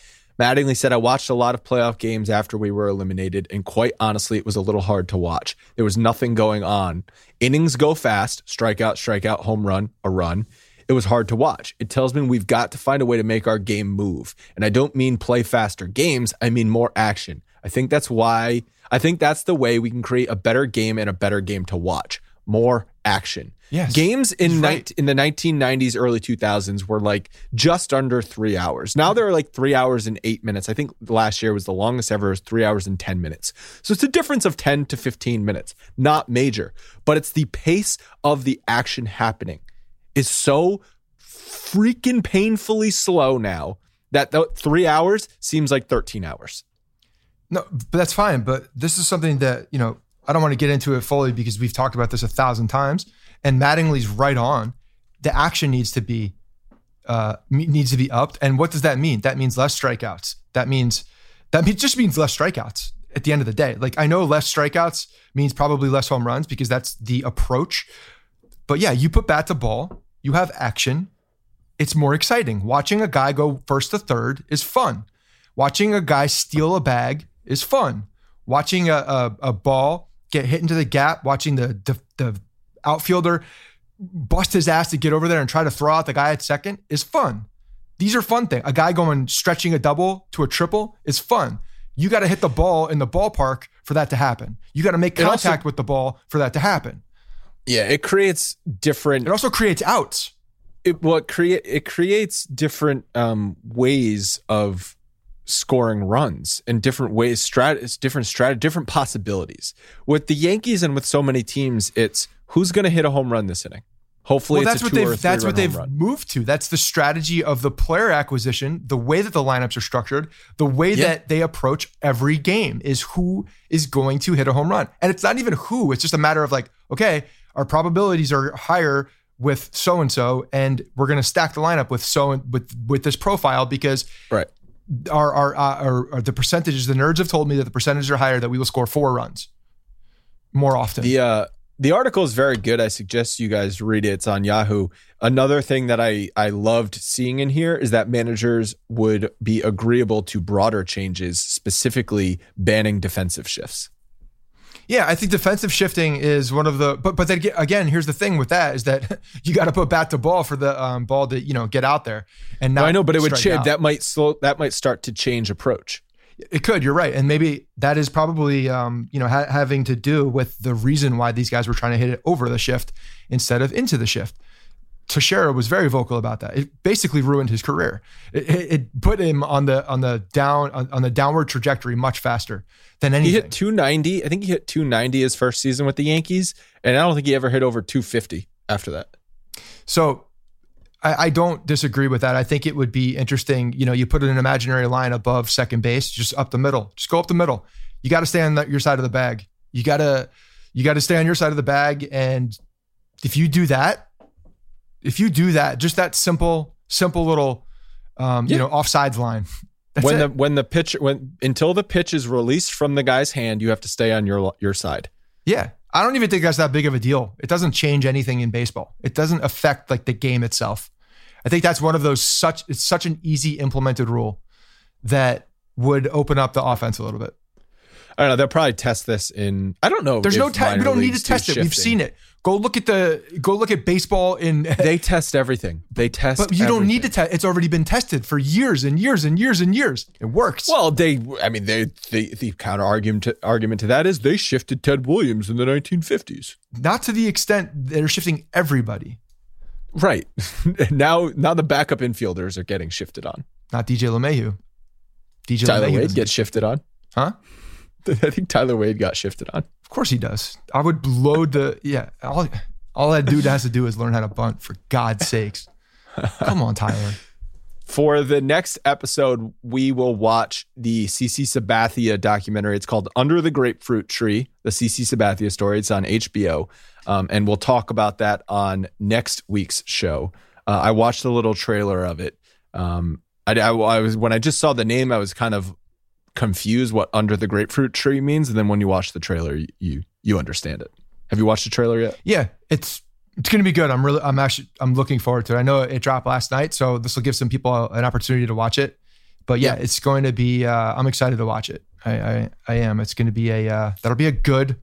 Mattingly said, I watched a lot of playoff games after we were eliminated, and quite honestly, it was a little hard to watch. There was nothing going on. Innings go fast, strikeout, strikeout, home run, a run it was hard to watch. It tells me we've got to find a way to make our game move. And I don't mean play faster games, I mean more action. I think that's why, I think that's the way we can create a better game and a better game to watch. More action. Yes, Games in right. ni- in the 1990s, early 2000s were like just under three hours. Now they're like three hours and eight minutes. I think last year was the longest ever, was three hours and 10 minutes. So it's a difference of 10 to 15 minutes. Not major, but it's the pace of the action happening is so freaking painfully slow now that three hours seems like 13 hours. No, but that's fine. But this is something that, you know, I don't want to get into it fully because we've talked about this a thousand times. And Mattingly's right on. The action needs to be uh, needs to be upped. And what does that mean? That means less strikeouts. That means that means, just means less strikeouts at the end of the day. Like I know less strikeouts means probably less home runs because that's the approach. But yeah, you put bat to ball, you have action. It's more exciting. Watching a guy go first to third is fun. Watching a guy steal a bag is fun. Watching a, a, a ball get hit into the gap, watching the, the, the outfielder bust his ass to get over there and try to throw out the guy at second is fun. These are fun things. A guy going stretching a double to a triple is fun. You got to hit the ball in the ballpark for that to happen. You got to make contact also, with the ball for that to happen. Yeah, it creates different. It also creates outs. It what create it creates different um, ways of scoring runs and different ways, strat, it's different strat, different possibilities. With the Yankees and with so many teams, it's who's going to hit a home run this inning. Hopefully, well, that's what they've that's what they've run. moved to. That's the strategy of the player acquisition, the way that the lineups are structured, the way yeah. that they approach every game is who is going to hit a home run, and it's not even who. It's just a matter of like, okay, our probabilities are higher with so and so, and we're going to stack the lineup with so with with this profile because right. Our, our, uh, our, our, the percentages the nerds have told me that the percentages are higher that we will score four runs more often. The uh, the article is very good. I suggest you guys read it. It's on Yahoo. Another thing that I I loved seeing in here is that managers would be agreeable to broader changes, specifically banning defensive shifts. Yeah, I think defensive shifting is one of the. But but then again, here's the thing with that is that you got to put bat to ball for the um, ball to you know get out there and not. No, I know, but it would change. That might slow. That might start to change approach. It could. You're right, and maybe that is probably um, you know ha- having to do with the reason why these guys were trying to hit it over the shift instead of into the shift. Teixeira was very vocal about that. It basically ruined his career. It, it, it put him on the on the down on, on, the downward trajectory much faster than anything. He hit 290. I think he hit 290 his first season with the Yankees, and I don't think he ever hit over 250 after that. So I, I don't disagree with that. I think it would be interesting. You know, you put an imaginary line above second base, just up the middle. Just go up the middle. You got to stay on the, your side of the bag. You got to you got to stay on your side of the bag, and if you do that, if you do that, just that simple, simple little, um, yeah. you know, offsides line, that's when it. the when the pitch when until the pitch is released from the guy's hand, you have to stay on your your side. Yeah. I don't even think that's that big of a deal. It doesn't change anything in baseball. It doesn't affect like the game itself. I think that's one of those such it's such an easy implemented rule that would open up the offense a little bit. I don't know. They'll probably test this in. I don't know. There's no test. We don't need to test it. Shifting. We've seen it. Go look at the. Go look at baseball in. They test everything. They test. But you everything. don't need to test. It's already been tested for years and years and years and years. It works. Well, they. I mean, they. The the counter argument to, argument to that is they shifted Ted Williams in the 1950s. Not to the extent they're shifting everybody. Right now, now the backup infielders are getting shifted on. Not DJ LeMahieu. DJ Tyler LeMahieu Wade gets shifted on, huh? I think Tyler Wade got shifted on. Of course he does. I would load the yeah. All all that dude has to do is learn how to bunt. For God's sakes, come on, Tyler. For the next episode, we will watch the CC Sabathia documentary. It's called Under the Grapefruit Tree, the CC Sabathia story. It's on HBO. Um, and we'll talk about that on next week's show. Uh, I watched a little trailer of it. Um, I, I, I, was when I just saw the name, I was kind of confused what under the grapefruit tree means, and then when you watch the trailer, you you understand it. Have you watched the trailer yet? Yeah, it's it's going to be good. I'm really I'm actually I'm looking forward to it. I know it dropped last night, so this will give some people an opportunity to watch it. But yeah, yeah. it's going to be. Uh, I'm excited to watch it. I I, I am. It's going to be a uh, that'll be a good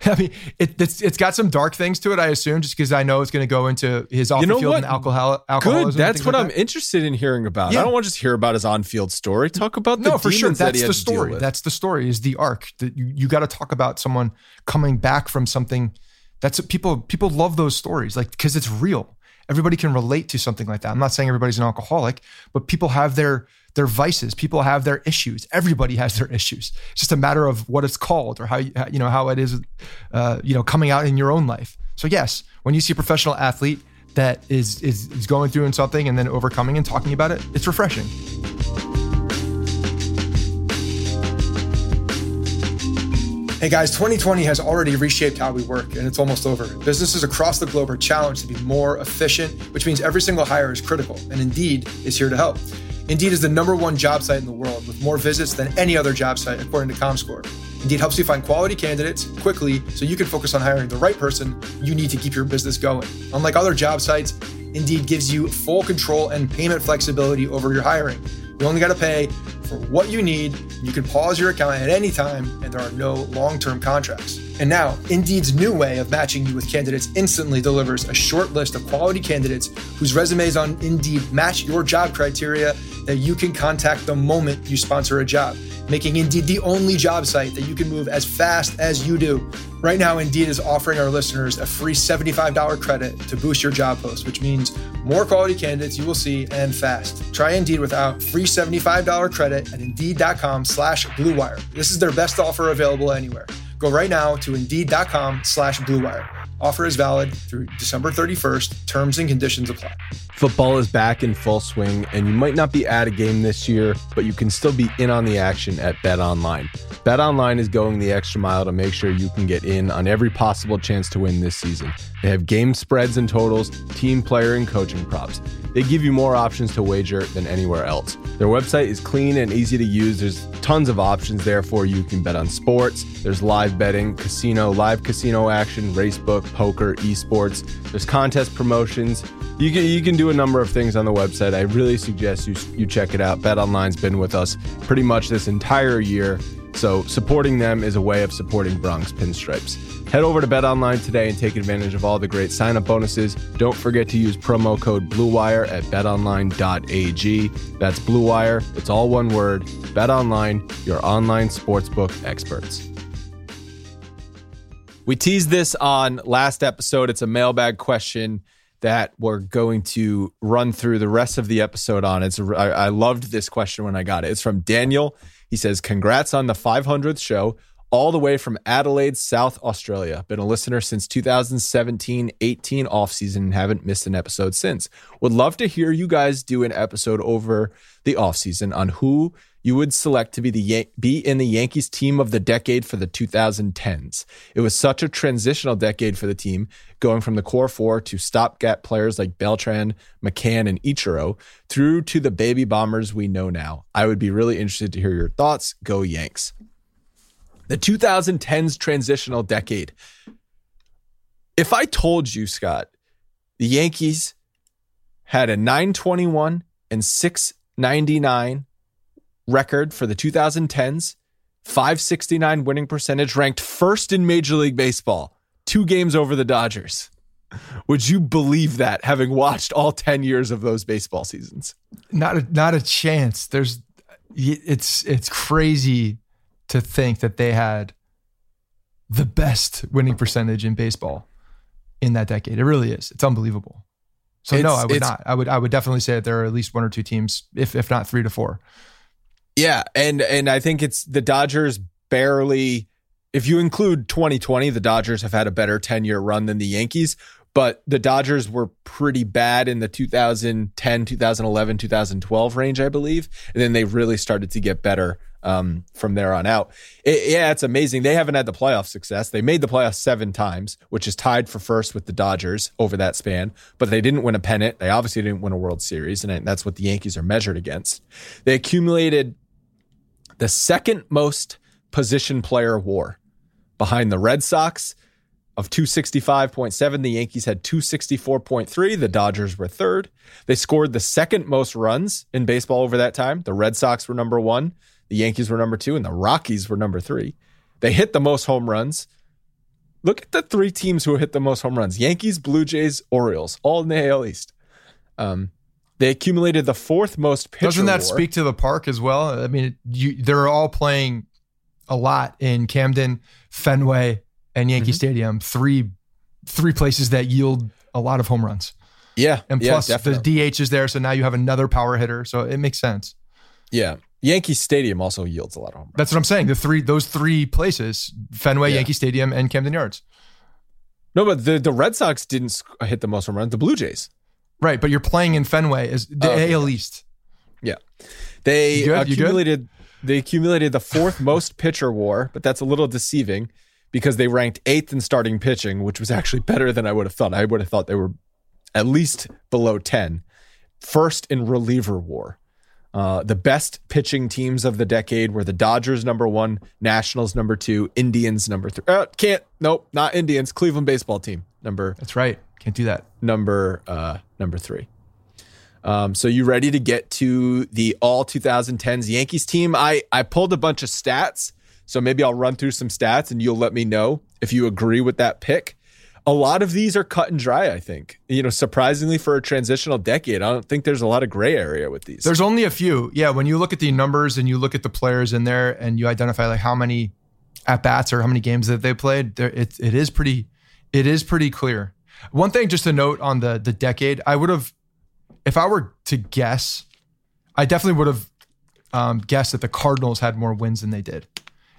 I mean, it, it's it's got some dark things to it. I assume just because I know it's going to go into his off you know field what? and alcohol. Good. That's what like I'm that. interested in hearing about. Yeah. I don't want to just hear about his on field story. Talk about the no, for sure. That's that the story. That's the story. Is the arc that you, you got to talk about someone coming back from something. That's what people people love those stories like because it's real. Everybody can relate to something like that. I'm not saying everybody's an alcoholic, but people have their their vices. People have their issues. Everybody has their issues. It's just a matter of what it's called or how you, you know how it is, uh, you know, coming out in your own life. So yes, when you see a professional athlete that is is is going through something and then overcoming and talking about it, it's refreshing. Hey guys, 2020 has already reshaped how we work and it's almost over. Businesses across the globe are challenged to be more efficient, which means every single hire is critical, and Indeed is here to help. Indeed is the number one job site in the world with more visits than any other job site, according to ComScore. Indeed helps you find quality candidates quickly so you can focus on hiring the right person you need to keep your business going. Unlike other job sites, Indeed gives you full control and payment flexibility over your hiring. You only got to pay for what you need. You can pause your account at any time, and there are no long term contracts. And now, Indeed's new way of matching you with candidates instantly delivers a short list of quality candidates whose resumes on Indeed match your job criteria that you can contact the moment you sponsor a job, making Indeed the only job site that you can move as fast as you do. Right now, Indeed is offering our listeners a free $75 credit to boost your job post, which means more quality candidates you will see and fast. Try Indeed without free $75 credit at Indeed.com slash BlueWire. This is their best offer available anywhere. Go right now to Indeed.com slash BlueWire. Offer is valid through December 31st. Terms and conditions apply. Football is back in full swing, and you might not be at a game this year, but you can still be in on the action at Bet Online. Bet Online is going the extra mile to make sure you can get in on every possible chance to win this season. They have game spreads and totals, team player and coaching props. They give you more options to wager than anywhere else. Their website is clean and easy to use. There's tons of options there for you. You can bet on sports, there's live betting, casino, live casino action, racebook, poker, esports. There's contest promotions. You can you can do a number of things on the website. I really suggest you you check it out. Bet Online's been with us pretty much this entire year. So supporting them is a way of supporting Bronx Pinstripes. Head over to Bet Online today and take advantage of all the great sign-up bonuses. Don't forget to use promo code BlueWire at betonline.ag. That's BlueWire. It's all one word. Bet Online, your online sportsbook experts. We teased this on last episode. It's a mailbag question that we're going to run through the rest of the episode on. It's I, I loved this question when I got it. It's from Daniel. He says, "Congrats on the 500th show." all the way from Adelaide, South Australia. Been a listener since 2017 18 offseason and haven't missed an episode since. Would love to hear you guys do an episode over the off season on who you would select to be the Yan- be in the Yankees team of the decade for the 2010s. It was such a transitional decade for the team, going from the core four to stopgap players like Beltran, McCann, and Ichiro through to the baby bombers we know now. I would be really interested to hear your thoughts. Go Yanks. The 2010s transitional decade. If I told you, Scott, the Yankees had a 921 and 699 record for the 2010s, 569 winning percentage, ranked first in Major League Baseball, two games over the Dodgers. Would you believe that having watched all 10 years of those baseball seasons? Not a, not a chance. There's it's it's crazy to think that they had the best winning percentage in baseball in that decade. It really is. It's unbelievable. So it's, no, I would not. I would I would definitely say that there are at least one or two teams, if if not three to four. Yeah, and and I think it's the Dodgers barely. If you include 2020, the Dodgers have had a better 10 year run than the Yankees, but the Dodgers were pretty bad in the 2010, 2011, 2012 range, I believe. And then they really started to get better um, from there on out. It, yeah, it's amazing. They haven't had the playoff success. They made the playoffs seven times, which is tied for first with the Dodgers over that span, but they didn't win a pennant. They obviously didn't win a World Series, and that's what the Yankees are measured against. They accumulated the second most position player war behind the Red Sox of 265.7. The Yankees had 264.3. The Dodgers were third. They scored the second most runs in baseball over that time. The Red Sox were number one. The Yankees were number two, and the Rockies were number three. They hit the most home runs. Look at the three teams who hit the most home runs Yankees, Blue Jays, Orioles, all in the AL East. Um, they accumulated the fourth most pitcher Doesn't that war. speak to the park as well? I mean, you, they're all playing a lot in Camden, Fenway, and Yankee mm-hmm. Stadium, three three places that yield a lot of home runs. Yeah, and plus yeah, the DH is there, so now you have another power hitter, so it makes sense. Yeah, Yankee Stadium also yields a lot of home runs. That's what I'm saying. The three those three places: Fenway, yeah. Yankee Stadium, and Camden Yards. No, but the the Red Sox didn't hit the most home runs. The Blue Jays. Right, but you're playing in Fenway as the oh, okay. AL East. Yeah, they accumulated. They accumulated the fourth most pitcher WAR, but that's a little deceiving because they ranked eighth in starting pitching, which was actually better than I would have thought. I would have thought they were at least below 10. First in reliever war. Uh, the best pitching teams of the decade were the Dodgers number one, Nationals number two, Indians number three. Uh, can't, nope, not Indians. Cleveland baseball team number. That's right. Can't do that. Number uh, number three. Um, so you ready to get to the all 2010s Yankees team? I I pulled a bunch of stats so maybe I'll run through some stats and you'll let me know if you agree with that pick. A lot of these are cut and dry, I think. You know, surprisingly for a transitional decade, I don't think there's a lot of gray area with these. There's only a few. Yeah, when you look at the numbers and you look at the players in there and you identify like how many at bats or how many games that they played, there it it is pretty it is pretty clear. One thing just to note on the the decade, I would have if I were to guess, I definitely would have um, guessed that the Cardinals had more wins than they did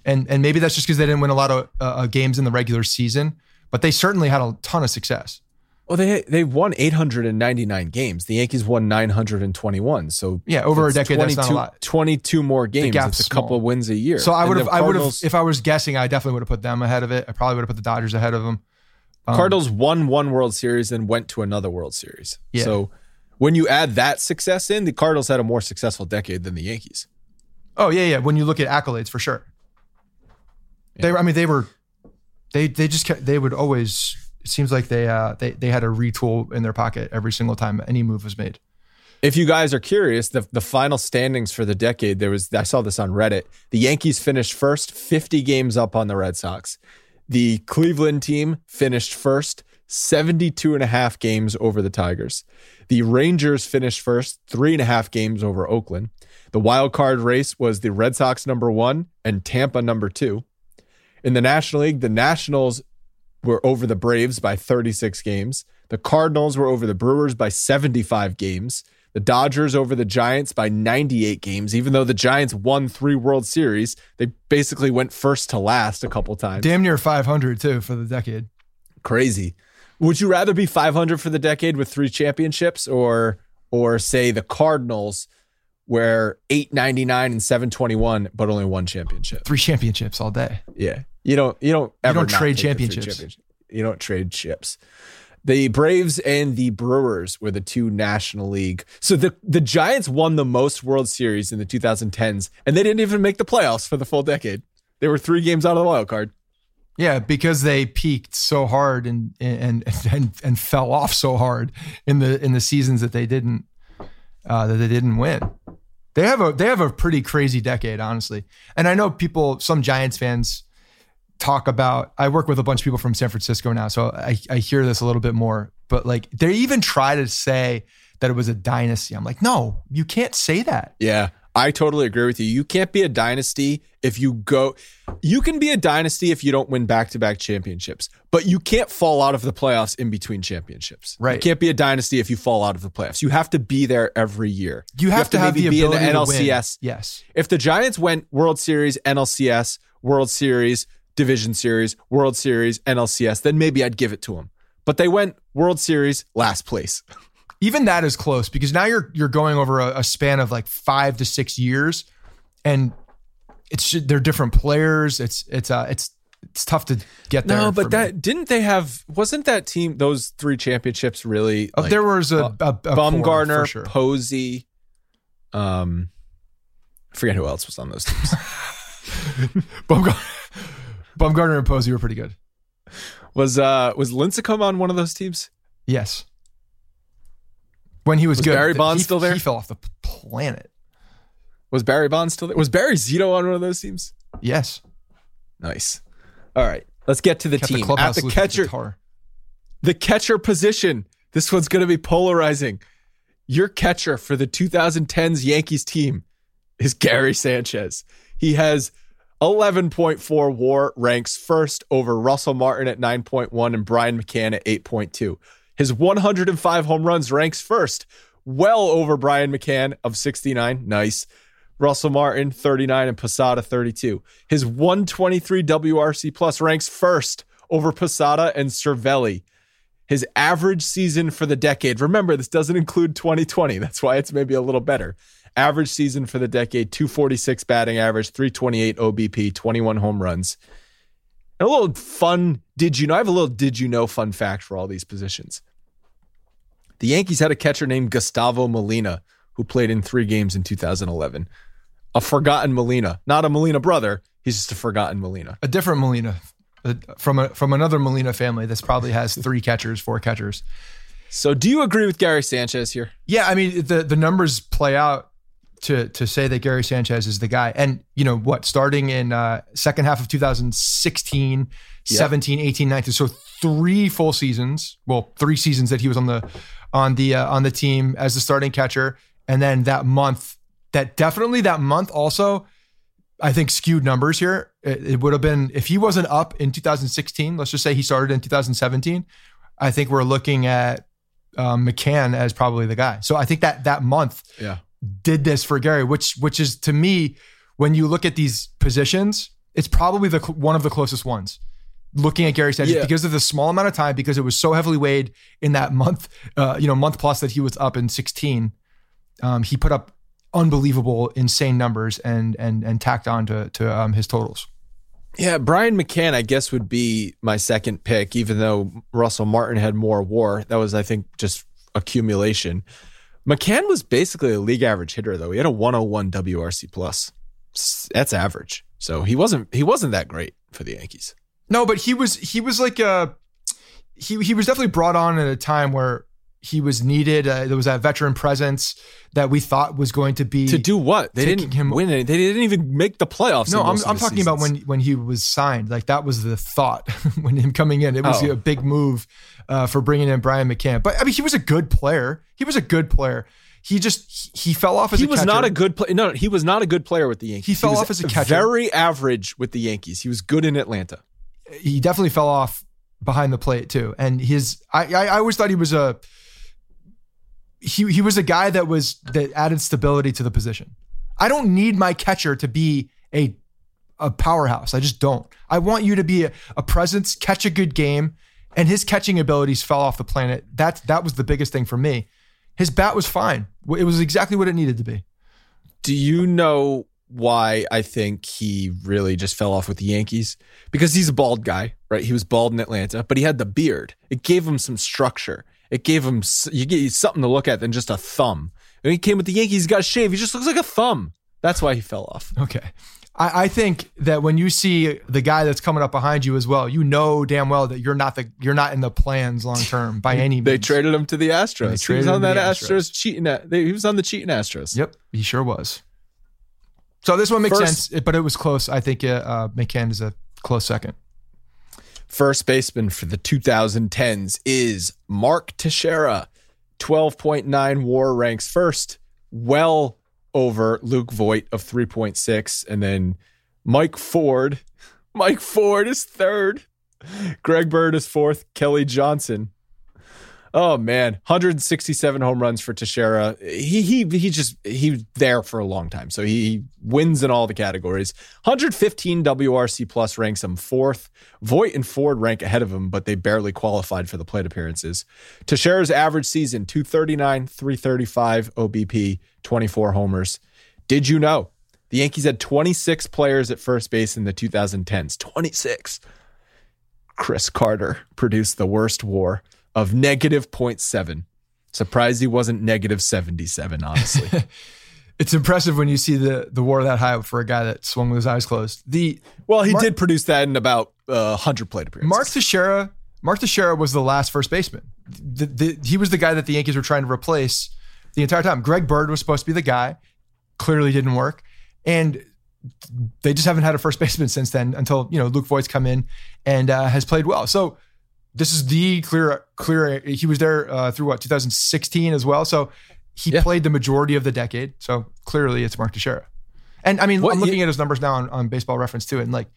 and and maybe that's just because they didn't win a lot of uh, games in the regular season, but they certainly had a ton of success. Well, they they won 899 games. The Yankees won 921. So yeah, over a decade, that's not a lot. 22 more games. It's a couple of wins a year. So I would have, I would have, if I was guessing, I definitely would have put them ahead of it. I probably would have put the Dodgers ahead of them. Um, Cardinals won one World Series and went to another World Series. Yeah. So when you add that success in, the Cardinals had a more successful decade than the Yankees. Oh yeah, yeah. When you look at accolades, for sure. They, I mean, they were, they they just kept, they would always. It seems like they uh they they had a retool in their pocket every single time any move was made. If you guys are curious, the the final standings for the decade, there was I saw this on Reddit. The Yankees finished first, 50 games up on the Red Sox. The Cleveland team finished first, 72 and a half games over the Tigers. The Rangers finished first, three and a half games over Oakland. The wild card race was the Red Sox number one and Tampa number two. In the National League, the Nationals were over the Braves by 36 games. The Cardinals were over the Brewers by 75 games. The Dodgers over the Giants by 98 games. Even though the Giants won three World Series, they basically went first to last a couple times. Damn near 500 too for the decade. Crazy. Would you rather be 500 for the decade with three championships, or or say the Cardinals? where 899 and 721 but only one championship three championships all day yeah you don't you don't ever you don't trade championships. You don't trade chips. The Braves and the Brewers were the two National League. So the the Giants won the most World Series in the 2010s, and they didn't even make the playoffs for the full decade. They were three games out of the wild card. Yeah, because they peaked so hard and and and and fell off so hard in the in the seasons that they didn't uh, that they didn't win. They have a they have a pretty crazy decade, honestly. And I know people, some Giants fans talk about. I work with a bunch of people from San Francisco now, so I, I hear this a little bit more. But like, they even try to say that it was a dynasty. I'm like, no, you can't say that. Yeah. I totally agree with you. You can't be a dynasty if you go. You can be a dynasty if you don't win back to back championships, but you can't fall out of the playoffs in between championships. Right. You can't be a dynasty if you fall out of the playoffs. You have to be there every year. You have, you have to, to have the be ability in the NLCS. Yes. If the Giants went World Series, NLCS, World Series, Division Series, World Series, NLCS, then maybe I'd give it to them. But they went World Series, last place. even that is close because now you're you're going over a, a span of like five to six years, and it's they're different players. It's it's uh it's it's tough to get there. No, but that me. didn't they have? Wasn't that team those three championships really? Oh, like, there was a, a, a Bumgarner, sure. Posey. Um, I forget who else was on those teams. Bumgarner, Bumgarner and Posey were pretty good. Was uh was Lincecum on one of those teams? Yes when he was, was good. Barry Bonds he, still there? He fell off the planet. Was Barry Bonds still there? Was Barry Zito on one of those teams? Yes. Nice. All right, let's get to the Kept team the at the catcher. The catcher position. This one's going to be polarizing. Your catcher for the 2010s Yankees team is Gary Sanchez. He has 11.4 WAR, ranks first over Russell Martin at 9.1 and Brian McCann at 8.2. His 105 home runs ranks first, well over Brian McCann of 69. Nice. Russell Martin, 39, and Posada, 32. His 123 WRC plus ranks first over Posada and Cervelli. His average season for the decade. Remember, this doesn't include 2020. That's why it's maybe a little better. Average season for the decade 246 batting average, 328 OBP, 21 home runs. And a little fun did you know? I have a little did you know fun fact for all these positions. The Yankees had a catcher named Gustavo Molina who played in three games in 2011. A forgotten Molina, not a Molina brother. He's just a forgotten Molina. A different Molina from a, from another Molina family that's probably has three catchers, four catchers. So, do you agree with Gary Sanchez here? Yeah, I mean the the numbers play out to to say that Gary Sanchez is the guy. And you know what? Starting in uh, second half of 2016, yep. 17, 18, 19, so three full seasons. Well, three seasons that he was on the on the uh, on the team as the starting catcher, and then that month, that definitely that month also, I think skewed numbers here. It, it would have been if he wasn't up in 2016. Let's just say he started in 2017. I think we're looking at um, McCann as probably the guy. So I think that that month yeah. Did this for Gary, which which is to me when you look at these positions, it's probably the one of the closest ones looking at Gary Sanchez yeah. because of the small amount of time, because it was so heavily weighed in that month, uh, you know, month plus that he was up in 16. Um, he put up unbelievable, insane numbers and and and tacked on to to um, his totals. Yeah, Brian McCann, I guess, would be my second pick, even though Russell Martin had more WAR. That was, I think, just accumulation. McCann was basically a league average hitter, though. He had a 101 WRC plus. That's average. So he wasn't he wasn't that great for the Yankees. No, but he was he was like a he he was definitely brought on at a time where he was needed. Uh, there was that veteran presence that we thought was going to be to do what they didn't him, win it. They didn't even make the playoffs. No, I'm, I'm talking seasons. about when when he was signed. Like that was the thought when him coming in. It was oh. a big move uh, for bringing in Brian McCann. But I mean, he was a good player. He was a good player. He just he fell off as he was catcher. not a good player. No, he was not a good player with the Yankees. He fell he off as a catcher. Very average with the Yankees. He was good in Atlanta he definitely fell off behind the plate too. And his, I, I, I always thought he was a, he, he was a guy that was that added stability to the position. I don't need my catcher to be a a powerhouse. I just don't. I want you to be a, a presence, catch a good game, and his catching abilities fell off the planet. That that was the biggest thing for me. His bat was fine. It was exactly what it needed to be. Do you know why I think he really just fell off with the Yankees because he's a bald guy, right? He was bald in Atlanta, but he had the beard. It gave him some structure. It gave him you get something to look at than just a thumb. When he came with the Yankees, he got a shave. He just looks like a thumb. That's why he fell off. Okay. I, I, think that when you see the guy that's coming up behind you as well, you know damn well that you're not the you're not in the plans long term by any means. They traded him to the Astros. He was on that Astros. Astros. cheating. At, they, he was on the cheating Astros. Yep, he sure was. So this one makes First, sense, but it was close. I think uh, McCann is a close second. First baseman for the 2010s is Mark Teixeira. 12.9 war ranks first, well over Luke Voit of 3.6. And then Mike Ford. Mike Ford is third. Greg Bird is fourth. Kelly Johnson Oh man, 167 home runs for Teixeira. He he he just he's there for a long time, so he wins in all the categories. 115 WRC plus ranks him fourth. Voit and Ford rank ahead of him, but they barely qualified for the plate appearances. Teixeira's average season 239, 335 OBP, 24 homers. Did you know the Yankees had 26 players at first base in the 2010s? 26. Chris Carter produced the worst WAR of negative 0.7. Surprised he wasn't negative 77, honestly. it's impressive when you see the the war that high for a guy that swung with his eyes closed. The well, he Mark, did produce that in about uh, 100 plate appearances. Mark Teixeira, Mark Teixeira was the last first baseman. The, the, he was the guy that the Yankees were trying to replace the entire time. Greg Bird was supposed to be the guy. Clearly didn't work, and they just haven't had a first baseman since then. Until you know Luke Voit's come in and uh, has played well. So this is the clear clear he was there uh, through what 2016 as well so he yeah. played the majority of the decade so clearly it's mark Teixeira. and i mean what, i'm looking he, at his numbers now on, on baseball reference too and like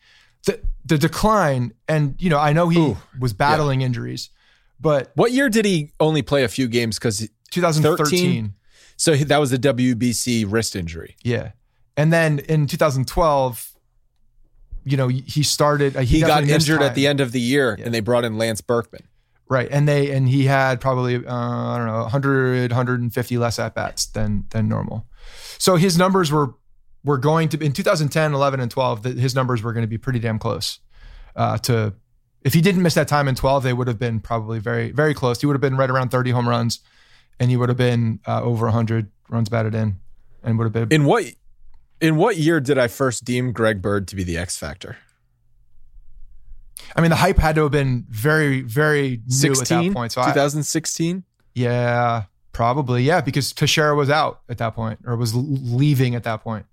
the the decline and you know i know he ooh, was battling yeah. injuries but what year did he only play a few games because 2013 so that was the wbc wrist injury yeah and then in 2012 you know, he started. Uh, he, he got injured at the end of the year, yeah. and they brought in Lance Berkman. Right, and they and he had probably uh, I don't know 100 150 less at bats than than normal. So his numbers were were going to in 2010, 11, and 12. The, his numbers were going to be pretty damn close uh, to. If he didn't miss that time in 12, they would have been probably very very close. He would have been right around 30 home runs, and he would have been uh, over 100 runs batted in, and would have been in what in what year did I first deem Greg Bird to be the X factor? I mean, the hype had to have been very, very new 16? at that point. So 2016? I, yeah, probably. Yeah, because Teixeira was out at that point or was leaving at that point.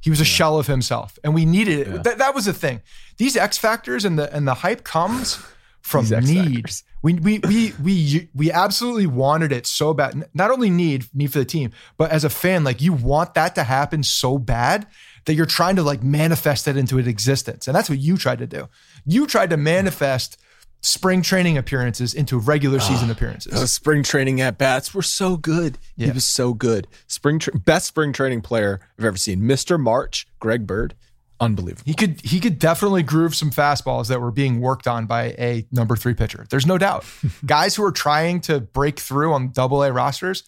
He was a yeah. shell of himself, and we needed it. Yeah. Th- that was the thing. These X factors and the and the hype comes from need. We, we we we we absolutely wanted it so bad. Not only need need for the team, but as a fan, like you want that to happen so bad that you're trying to like manifest it into an existence, and that's what you tried to do. You tried to manifest spring training appearances into regular ah, season oh, appearances. Those spring training at bats were so good. Yeah. He was so good. Spring tra- best spring training player I've ever seen. Mr. March, Greg Bird unbelievable. He could he could definitely groove some fastballs that were being worked on by a number three pitcher. There's no doubt. Guys who are trying to break through on double A rosters,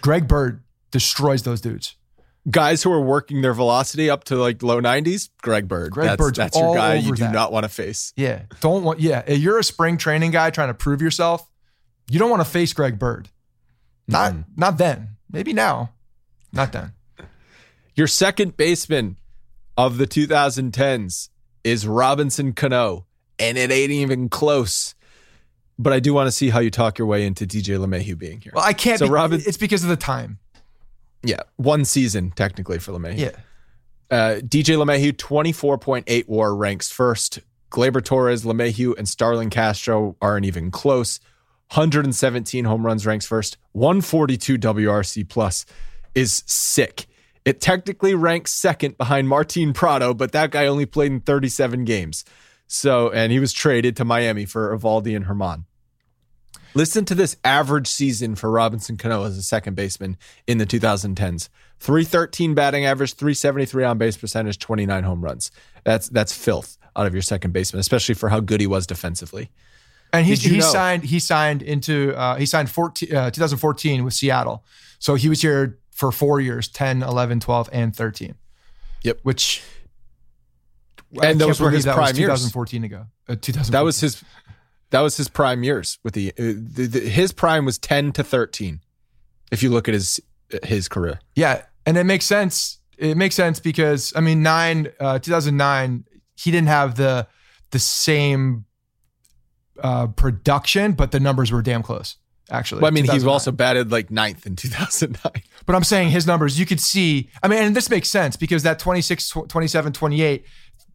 Greg Bird destroys those dudes. Guys who are working their velocity up to like low 90s, Greg Bird. Greg that's, Bird's that's your guy you do that. not want to face. Yeah. Don't want yeah. You're a spring training guy trying to prove yourself. You don't want to face Greg Bird. Not mm. not then. Maybe now. Not then. Your second baseman of the 2010s is Robinson Cano, and it ain't even close. But I do want to see how you talk your way into DJ LeMahieu being here. Well, I can't. So be, Robin, it's because of the time. Yeah, one season technically for LeMahieu. Yeah. Uh, DJ LeMahieu, 24.8 WAR ranks first. Gleyber Torres, LeMahieu, and Starlin Castro aren't even close. 117 home runs ranks first. 142 WRC plus is sick. It technically ranks second behind Martin Prado, but that guy only played in 37 games. So, and he was traded to Miami for Eovaldi and Germán. Listen to this average season for Robinson Cano as a second baseman in the 2010s. 313 batting average, 373 on base percentage, 29 home runs. That's that's filth out of your second baseman, especially for how good he was defensively. And he, he know? signed he signed into uh, he signed 14, uh, 2014 with Seattle. So he was here for four years 10, 11, 12, and 13. Yep. Which, and those were his that prime 2014 years. ago. Uh, 2014. That was his. That was his prime years with the, uh, the, the, his prime was 10 to 13 if you look at his his career. Yeah, and it makes sense it makes sense because I mean, nine, uh, 2009, he didn't have the the same uh, production, but the numbers were damn close. Actually, well, I mean, he's also batted like ninth in 2009. But I'm saying his numbers, you could see. I mean, and this makes sense because that 26, 27, 28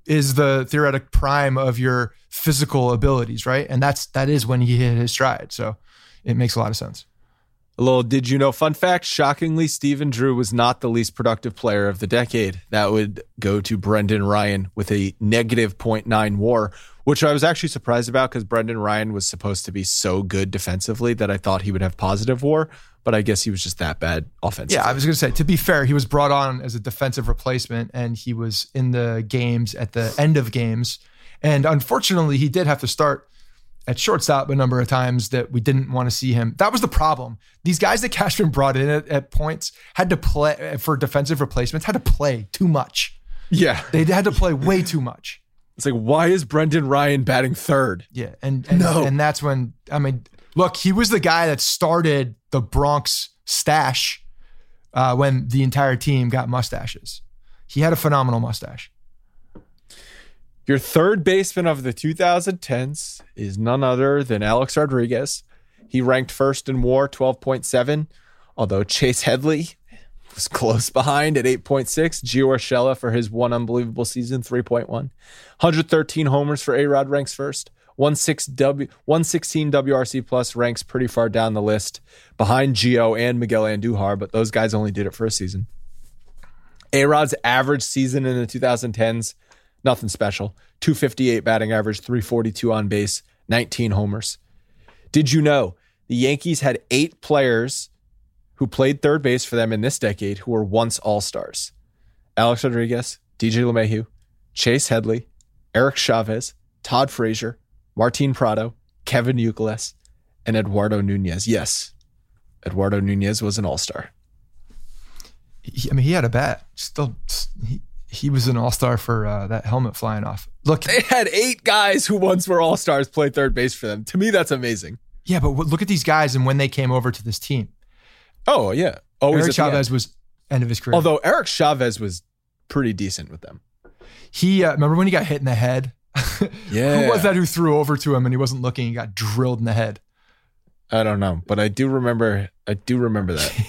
is the theoretic prime of your physical abilities, right? And that's that is when he hit his stride. So it makes a lot of sense. A little did you know fun fact shockingly, Stephen Drew was not the least productive player of the decade. That would go to Brendan Ryan with a negative 0.9 war, which I was actually surprised about because Brendan Ryan was supposed to be so good defensively that I thought he would have positive war, but I guess he was just that bad offensively. Yeah, I was going to say, to be fair, he was brought on as a defensive replacement and he was in the games at the end of games. And unfortunately, he did have to start at shortstop a number of times that we didn't want to see him. That was the problem. These guys that Cashman brought in at, at points had to play for defensive replacements, had to play too much. Yeah. They had to play way too much. It's like, why is Brendan Ryan batting third? Yeah. And, and, no. and that's when, I mean, look, he was the guy that started the Bronx stash uh, when the entire team got mustaches. He had a phenomenal mustache. Your third baseman of the 2010s is none other than Alex Rodriguez. He ranked first in WAR 12.7, although Chase Headley was close behind at 8.6. Gio Urshela for his one unbelievable season 3.1. 113 homers for A Rod ranks first. 116 WRC plus ranks pretty far down the list behind Gio and Miguel Andujar, but those guys only did it for a season. A Rod's average season in the 2010s Nothing special. 258 batting average, 342 on base, 19 homers. Did you know the Yankees had eight players who played third base for them in this decade who were once All Stars? Alex Rodriguez, DJ LeMahieu, Chase Headley, Eric Chavez, Todd Frazier, Martin Prado, Kevin Youkilis, and Eduardo Nunez. Yes, Eduardo Nunez was an All Star. I mean, he had a bat. Still, he, he was an all star for uh, that helmet flying off. Look, they had eight guys who once were all stars play third base for them. To me, that's amazing. Yeah, but look at these guys and when they came over to this team. Oh yeah, always Eric Chavez was end of his career. Although Eric Chavez was pretty decent with them. He uh, remember when he got hit in the head. yeah, who was that who threw over to him and he wasn't looking? He got drilled in the head. I don't know, but I do remember. I do remember that.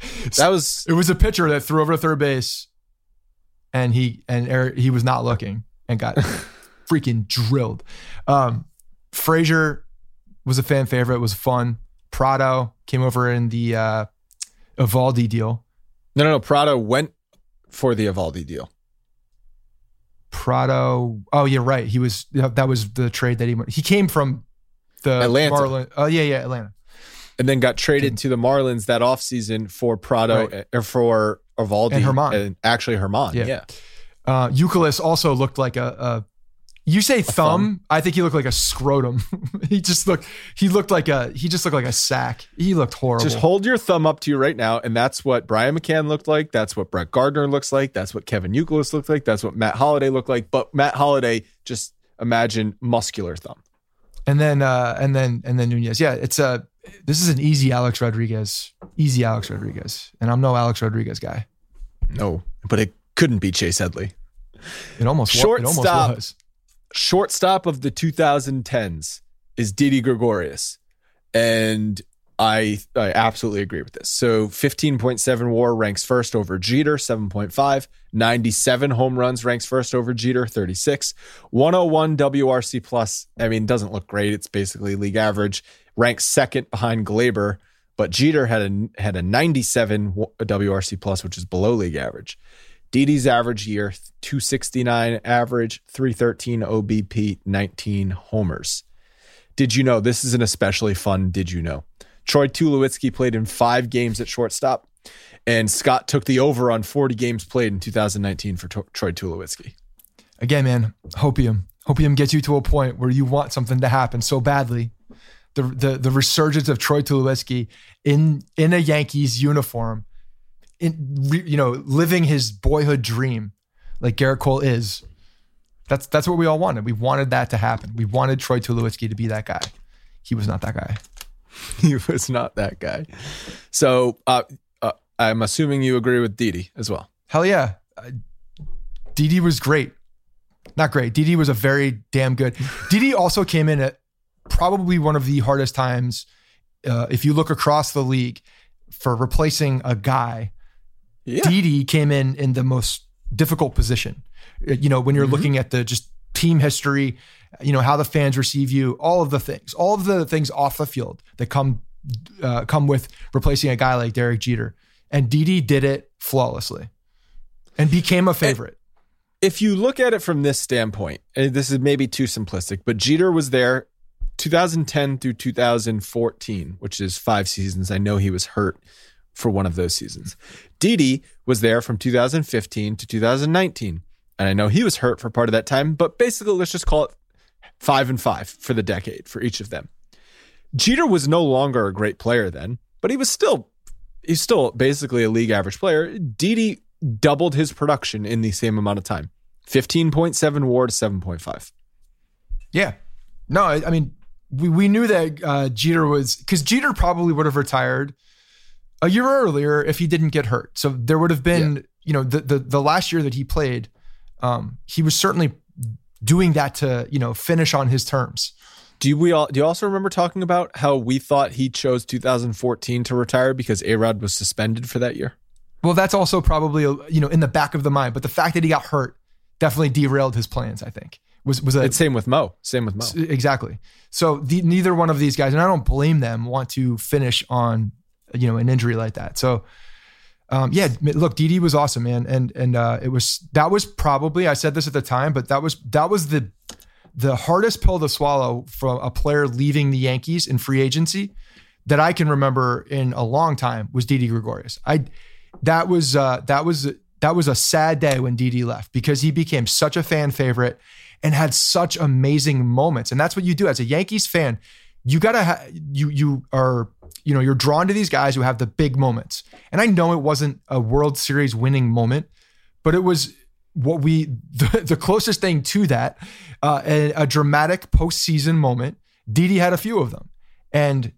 that was it was a pitcher that threw over to third base and he and Eric, he was not looking and got freaking drilled. Um, Frazier was a fan favorite. Was fun. Prado came over in the uh, deal. No, no, no. Prado went for the Eovaldi deal. Prado. Oh, yeah, right. He was. That was the trade that he went. He came from the Atlanta. Marlin. Oh, yeah, yeah, Atlanta. And then got traded to the Marlins that offseason for Prado right. or for Eovaldi and Germán. And actually Germán. Yeah. yeah. Uh, Youkilis also looked like a, a you say thumb, thumb, I think he looked like a scrotum. he just looked he looked like a he just looked like a sack. He looked horrible. Just hold your thumb up to you right now, and that's what Brian McCann looked like. That's what Brett Gardner looks like. That's what Kevin Youkilis looked like. That's what Matt Holliday looked like. But Matt Holliday, just imagine muscular thumb. And then uh and then and then Nunez. Yeah, it's a this is an easy Alex Rodriguez. Easy Alex Rodriguez. And I'm no Alex Rodriguez guy. No, but it couldn't be Chase Headley. It almost, shortstop, it almost was. Shortstop of the 2010s is Didi Gregorius. And I, I absolutely agree with this. So 15.7 war ranks first over Jeter, 7.5. 97 home runs ranks first over Jeter, 36. 101 WRC plus, I mean, doesn't look great. It's basically league average. Ranks second behind Gleyber. But Jeter had a had a 97 WRC plus, which is below league average. Didi's average year 269 average, 313 OBP, 19 homers. Did you know this is an especially fun? Did you know? Troy Tulowitzki played in five games at shortstop, and Scott took the over on 40 games played in 2019 for to- Troy Tulowitzki. Again, man, hopium. Hopium gets you to a point where you want something to happen so badly the the the resurgence of Troy Tulowitzki in in a Yankees uniform, in you know living his boyhood dream, like Gerrit Cole is. That's that's what we all wanted. We wanted that to happen. We wanted Troy Tulowitzki to be that guy. He was not that guy. he was not that guy. So uh, uh, I'm assuming you agree with Didi as well. Hell yeah. Uh, Didi was great. Not great. Didi was a very damn good. Didi also came in at probably one of the hardest times uh, if you look across the league for replacing a guy. Yeah. Didi came in in the most difficult position. Uh, you know, when you're mm-hmm. looking at the just team history, you know how the fans receive you, all of the things, all of the things off the field that come uh, come with replacing a guy like Derek Jeter. And Didi did it flawlessly and became a favorite. If you look at it from this standpoint, this is maybe too simplistic, but Jeter was there 2010 through 2014, which is five seasons. I know he was hurt for one of those seasons. Didi was there from 2015 to 2019. And I know he was hurt for part of that time, but basically, let's just call it five and five for the decade for each of them. Jeter was no longer a great player then, but he was still he's still basically a league average player. Didi doubled his production in the same amount of time. 15.7 WAR to 7.5. Yeah. No, I, I mean, we, we knew that uh, Jeter was because Jeter probably would have retired a year earlier if he didn't get hurt. So there would have been, yeah. you know, the, the the last year that he played, um, he was certainly doing that to you know finish on his terms. Do you, we all do you also remember talking about how we thought he chose 2014 to retire because Arod was suspended for that year? Well, that's also probably you know in the back of the mind, but the fact that he got hurt definitely derailed his plans. I think was was a it's same with Mo, same with Mo. Exactly. So the, neither one of these guys, and I don't blame them, want to finish on you know an injury like that. So um, yeah, look, Didi was awesome, man, and and uh, it was that was probably I said this at the time, but that was that was the the hardest pill to swallow from a player leaving the Yankees in free agency that I can remember in a long time was Didi Gregorius. I that was uh, that was that was a sad day when Didi left because he became such a fan favorite and had such amazing moments, and that's what you do as a Yankees fan. You gotta ha- you you are you know, you're drawn to these guys who have the big moments. And I know it wasn't a World Series winning moment, but it was what we the, the closest thing to that, uh, a, a dramatic postseason moment. Didi had a few of them, and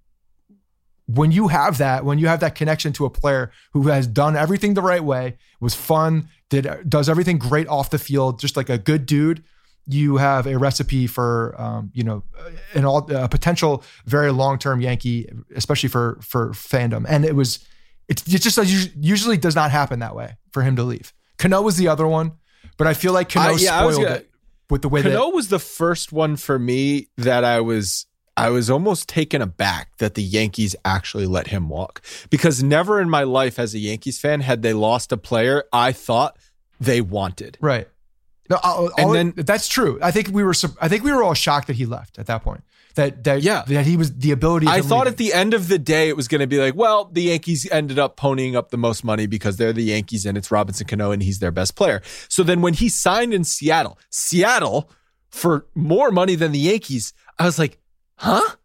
when you have that, when you have that connection to a player who has done everything the right way, was fun, did does everything great off the field, just like a good dude you have a recipe for um, you know an all a potential very long term Yankee, especially for for fandom. And it was it, it just usually does not happen that way for him to leave. Cano was the other one, but I feel like Cano yeah, spoiled gonna, it with the way Cano that, was the first one for me that I was I was almost taken aback that the Yankees actually let him walk because never in my life as a Yankees fan had they lost a player I thought they wanted. Right. No, all, and then that's true. I think we were. I think we were all shocked that he left at that point. That that yeah, that he was the ability. I thought at the end of the day it was going to be like, well, the Yankees ended up ponying up the most money because they're the Yankees and it's Robinson Cano and he's their best player. So then when he signed in Seattle, Seattle for more money than the Yankees, I was like, huh?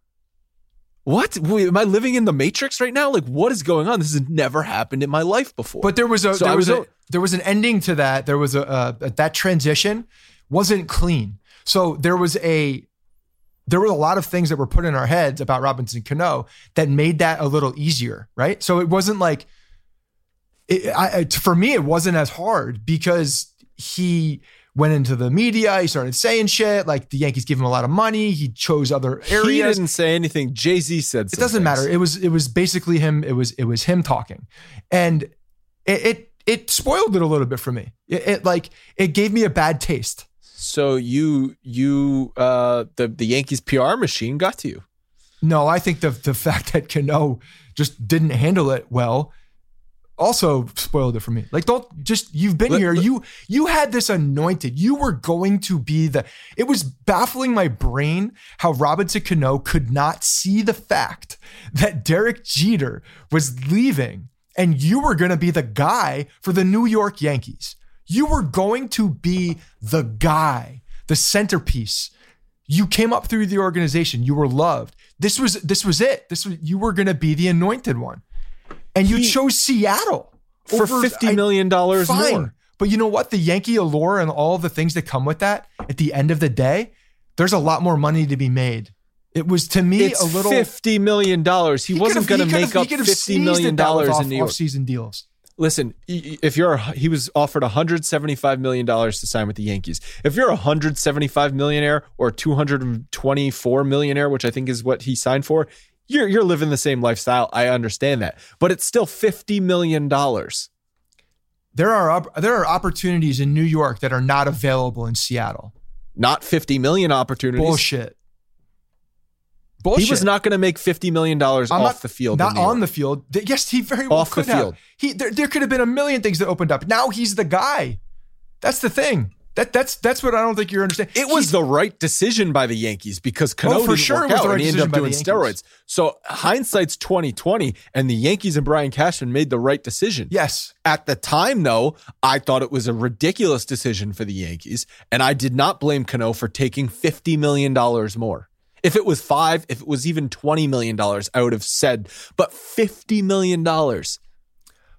What? Wait, am I living in the Matrix right now? Like, what is going on? This has never happened in my life before. But there was a so there was, was a, there was an ending to that. There was a, a that transition wasn't clean. So there was a there were a lot of things that were put in our heads about Robinson Cano that made that a little easier, right? So it wasn't like it, I, for me it wasn't as hard because he went into the media. He started saying shit like the Yankees give him a lot of money. He chose other areas. He didn't say anything. Jay Z said. It doesn't things. matter. It was it was basically him. It was it was him talking, and it it, it spoiled it a little bit for me. It, it, like it gave me a bad taste. So you you uh the the Yankees PR machine got to you. No, I think the the fact that Cano just didn't handle it well also spoiled it for me. Like, don't just you've been here. You you had this anointed. You were going to be the. It was baffling my brain how Robinson Cano could not see the fact that Derek Jeter was leaving, and you were going to be the guy for the New York Yankees. You were going to be the guy, the centerpiece. You came up through the organization. You were loved. This was this was it. This was you were going to be the anointed one and you he, chose Seattle for over, fifty million dollars more. But you know what? The Yankee allure and all the things that come with that. At the end of the day, there's a lot more money to be made. It was to me it's a little fifty million dollars. He, he wasn't going to make up fifty million dollars in New York season deals. listen, if you're he was offered 175 million dollars to sign with the Yankees. If you're a 175 millionaire or 224 millionaire, which I think is what he signed for, you're you're living the same lifestyle. I understand that, but it's still 50 million dollars. There are there are opportunities in New York that are not available in Seattle. Not 50 million opportunities. Bullshit. Bullshit. He was not going to make fifty million dollars off not, the field. Not on the field. Yes, he very well off could the field. Have. He there, there could have been a million things that opened up. Now he's the guy. That's the thing. That that's that's what I don't think you're understanding. It was he's, the right decision by the Yankees because Cano oh, for sure was the right and he ended up doing steroids. So hindsight's twenty twenty, and the Yankees and Brian Cashman made the right decision. Yes. At the time, though, I thought it was a ridiculous decision for the Yankees, and I did not blame Cano for taking fifty million dollars more. If it was five, if it was even $20 million, I would have said, but $50 million.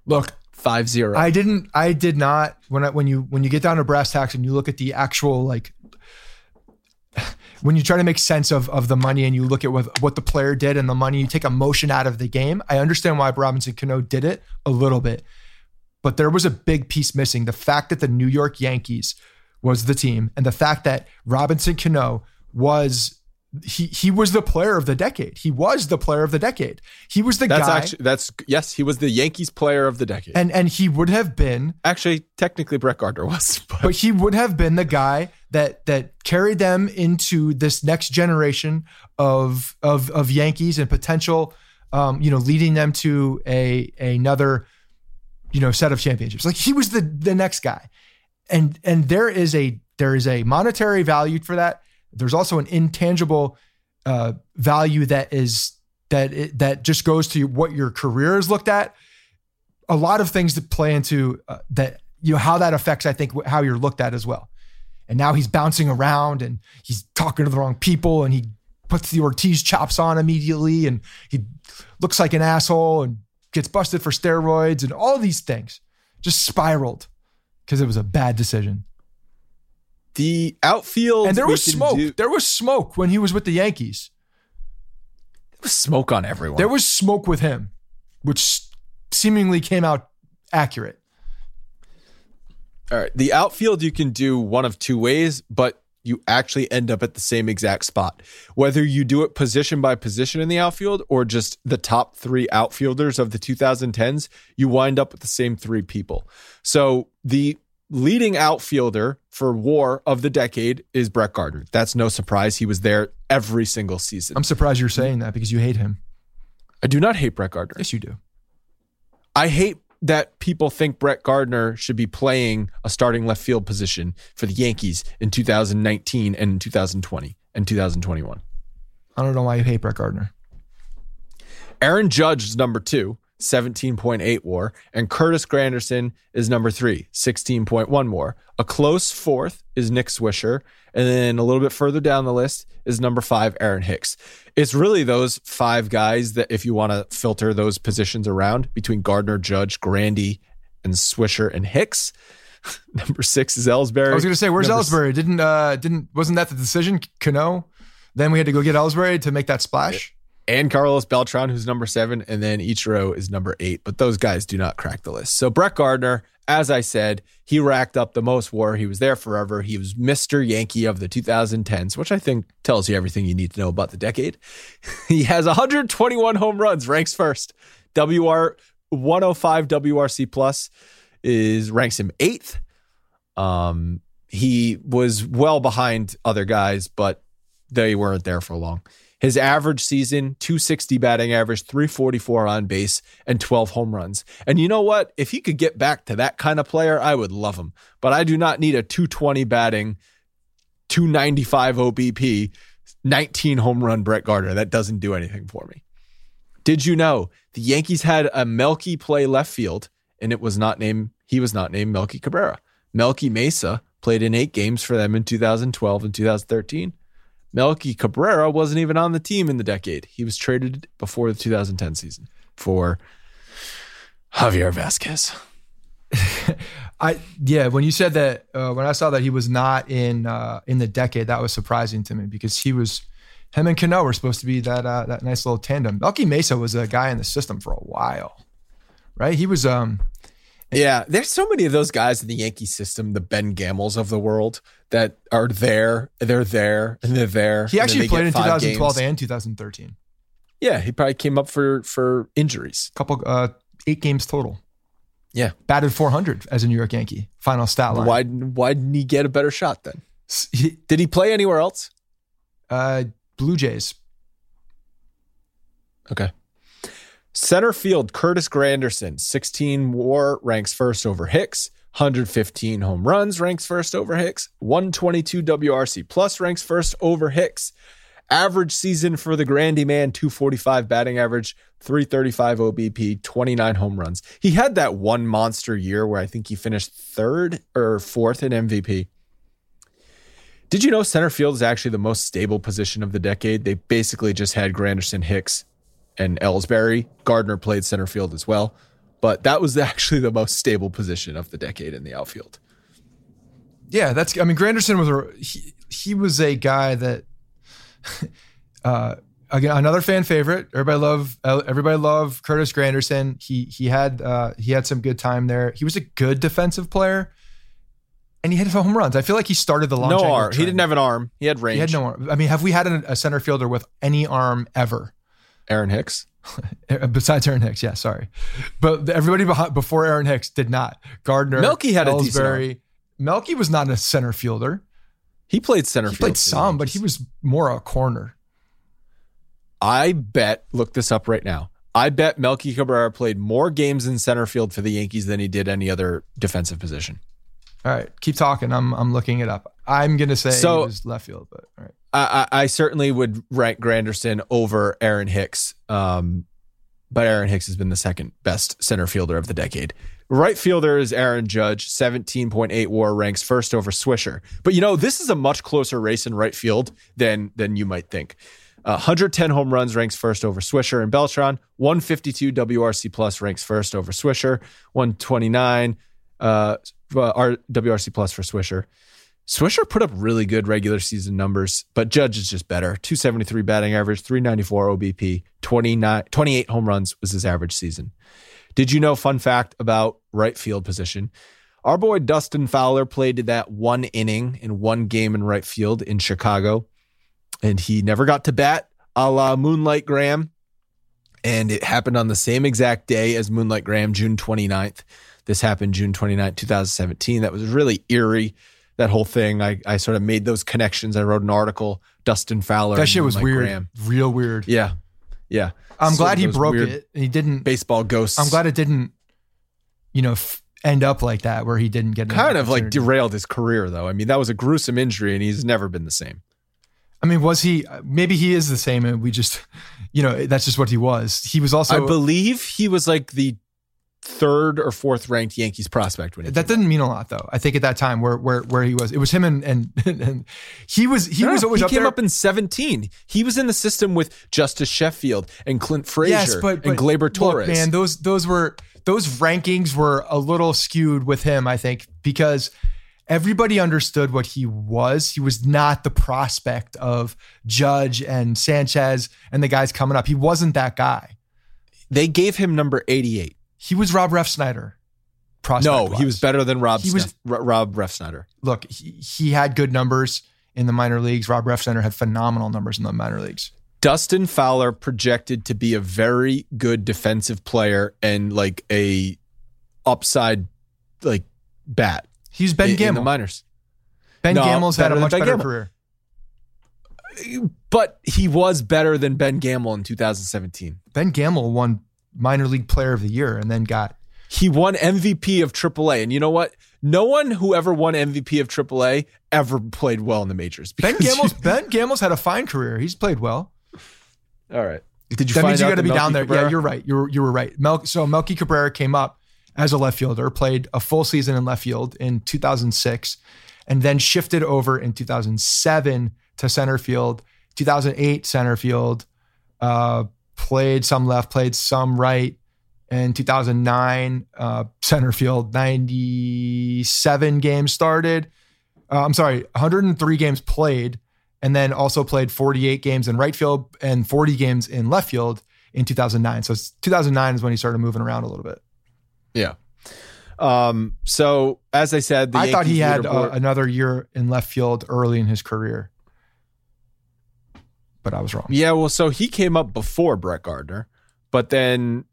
Look, five zero. I didn't, I did not, when I, when you, when you get down to brass tacks and you look at the actual, like, when you try to make sense of, of the money and you look at what, what the player did and the money, you take emotion out of the game. I understand why Robinson Cano did it a little bit, but there was a big piece missing. The fact that the New York Yankees was the team and the fact that Robinson Cano was he he was the player of the decade. He was the player of the decade. He was the guy. that's guy. Actually, that's yes, he was the Yankees player of the decade. And and he would have been actually technically Brett Gardner was, but, but he would have been the guy that that carried them into this next generation of of of Yankees and potential, um, you know, leading them to a another, you know, set of championships. Like he was the the next guy, and and there is a there is a monetary value for that there's also an intangible uh, value that is that it, that just goes to what your career is looked at. A lot of things that play into uh, that, you know, how that affects, I think, how you're looked at as well. And now he's bouncing around and he's talking to the wrong people and he puts the Ortiz chops on immediately and he looks like an asshole and gets busted for steroids and all these things just spiraled because it was a bad decision. The outfield, and there was smoke. Do- there was smoke when he was with the Yankees. There was smoke on everyone. There was smoke with him, which seemingly came out accurate. All right. The outfield you can do one of two ways, but you actually end up at the same exact spot. Whether you do it position by position in the outfield or just the top three outfielders of the 2010s, you wind up with the same three people. So the leading outfielder for war of the decade is Brett Gardner. That's no surprise. He was there every single season. I'm surprised you're saying that because you hate him. I do not hate Brett Gardner. Yes, you do. I hate that people think Brett Gardner should be playing a starting left field position for the Yankees in 2019 and 2020 and 2021. I don't know why you hate Brett Gardner. Aaron Judge is number two. 17.8 war, and Curtis Granderson is number three, 16.1 war. A close fourth is Nick Swisher, and then a little bit further down the list is number five, Aaron Hicks. It's really those five guys that, if you want to filter those positions around between Gardner, Judge, Grandy, and Swisher and Hicks. number six is Ellsbury. I was going to say, where's number Ellsbury? Didn't uh didn't wasn't that the decision? Cano. Then we had to go get Ellsbury to make that splash and Carlos Beltran, who's number seven, and then Ichiro is number eight. But those guys do not crack the list. So Brett Gardner, as I said, he racked up the most war. He was there forever. He was Mr. Yankee of the 2010s, which I think tells you everything you need to know about the decade. he has 121 home runs, ranks first. WR 105 WRC plus is ranks him eighth. Um, he was well behind other guys, but they weren't there for long. His average season, 260 batting average, 344 on base, and 12 home runs. And you know what? If he could get back to that kind of player, I would love him. But I do not need a 220 batting, 295 OBP, 19 home run Brett Gardner. That doesn't do anything for me. Did you know the Yankees had a Melky play left field, and it was not named, he was not named Melky Cabrera. Melky Mesa played in eight games for them in 2012 and 2013. Melky Cabrera wasn't even on the team in the decade. He was traded before the 2010 season for Javier Vazquez. I yeah, when you said that, uh, when I saw that he was not in uh, in the decade, that was surprising to me because he was him and Cano were supposed to be that uh, that nice little tandem. Melky Mesa was a guy in the system for a while, right? He was um Yeah, there's so many of those guys in the Yankee system, the Ben Gamels of the world, that are there, they're there, and they're there. He actually played in 2012 games. and 2013. Yeah, he probably came up for for injuries. Couple uh eight games total. Yeah, batted 400 as a New York Yankee. Final stat line. Why why didn't he get a better shot then? He, Did he play anywhere else? Uh, Blue Jays. Okay. Center field, Curtis Granderson, 16 war, ranks first over Hicks. 115 home runs, ranks first over Hicks. 122 WRC plus, ranks first over Hicks. Average season for the Grandy man, 245 batting average, 335 OBP, 29 home runs. He had that one monster year where I think he finished third or fourth in MVP. Did you know center field is actually the most stable position of the decade? They basically just had Granderson, Hicks, and Ellsbury. Gardner played center field as well, but that was actually the most stable position of the decade in the outfield. Yeah, that's. I mean, Granderson was a he, he was a guy that uh, again, another fan favorite. Everybody love everybody love Curtis Granderson. He he had uh, he had some good time there. He was a good defensive player, and he hit home runs. I feel like he started the long. No arm. He didn't have an arm. He had range. He had no arm. I mean, have we had a center fielder with any arm ever? Aaron Hicks. Uh, besides Aaron Hicks, yeah, sorry, but everybody behind, before Aaron Hicks did not. Gardner, Melky had Ellsbury, a decent. Melky was not a center fielder. He played center field. he played some, but he was more a corner. I bet, look this up right now. I bet Melky Cabrera played more games in center field for the Yankees than he did any other defensive position. All right, keep talking. I'm I'm looking it up. I'm gonna say so, he was left field, but all right. I, I certainly would rank Granderson over Aaron Hicks, um, but Aaron Hicks has been the second best center fielder of the decade. Right fielder is Aaron Judge, 17.8 WAR ranks first over Swisher. But you know, this is a much closer race in right field than than you might think. Uh, 110 home runs ranks first over Swisher and Beltran. 152 WRC plus ranks first over Swisher. 129 uh, WRC plus for Swisher. Swisher put up really good regular season numbers, but Judge is just better. 273 batting average, 394 OBP, 29, 28 home runs was his average season. Did you know, fun fact about right field position? Our boy Dustin Fowler played that one inning in one game in right field in Chicago, and he never got to bat a la Moonlight Graham. And it happened on the same exact day as Moonlight Graham, June 29th. This happened June 29th, 2017. That was really eerie. That whole thing. I, I sort of made those connections. I wrote an article, Dustin Fowler. That shit was weird. Graham. Real weird. Yeah. Yeah. I'm so glad he broke it. He didn't baseball ghosts. I'm glad it didn't, you know, f- end up like that where he didn't get kind of like derailed his career though. I mean, that was a gruesome injury, and he's never been the same. I mean, was he? Maybe he is the same, and we just, you know, that's just what he was. He was also. I believe he was like the third or fourth ranked Yankees prospect when that didn't mean a lot though. I think at that time where where where he was, it was him and and, and he was he no, was always he up came there. up in seventeen. He was in the system with Justice Sheffield and Clint Frazier yes, but, but and Gleyber Torres. Look, man, those those were those rankings were a little skewed with him. I think because everybody understood what he was. He was not the prospect of Judge and Sanchez and the guys coming up. He wasn't that guy. They gave him number eighty eight. He was Rob Refsnyder. No, he was better than Rob. He was Rob Refsnyder. Look, he, he had good numbers in the minor leagues. Rob Ref Refsnyder had phenomenal numbers in the minor leagues. Dustin Fowler projected to be a very good defensive player and like a upside like bat. He's Ben in, Gamel. In the minors. Ben no, Gamel's had a much ben better Gamel. career. But he was better than Ben Gamel in 2017. Ben Gamel won minor league player of the year and then got he won MVP of AAA. And you know what? No one who ever won MVP of AAA ever played well in the majors. Ben Gamel's Ben Gamel's had a fine career. He's played well. All right. Did you that means you got to be Melky down there. Cabrera? Yeah, you're right. You you were right. Mel, so Melky Cabrera came up as a left fielder, played a full season in left field in 2006, and then shifted over in 2007 to center field. 2008 center field. Uh, played some left, played some right. In 2009, uh, center field, 97 games started. Uh, I'm sorry, 103 games played, and then also played 48 games in right field and 40 games in left field in 2009. So 2009 is when he started moving around a little bit. Yeah. Um, so as I said, I Yankees thought he had uh, another year in left field early in his career, but I was wrong. Yeah, well, so he came up before Brett Gardner, but then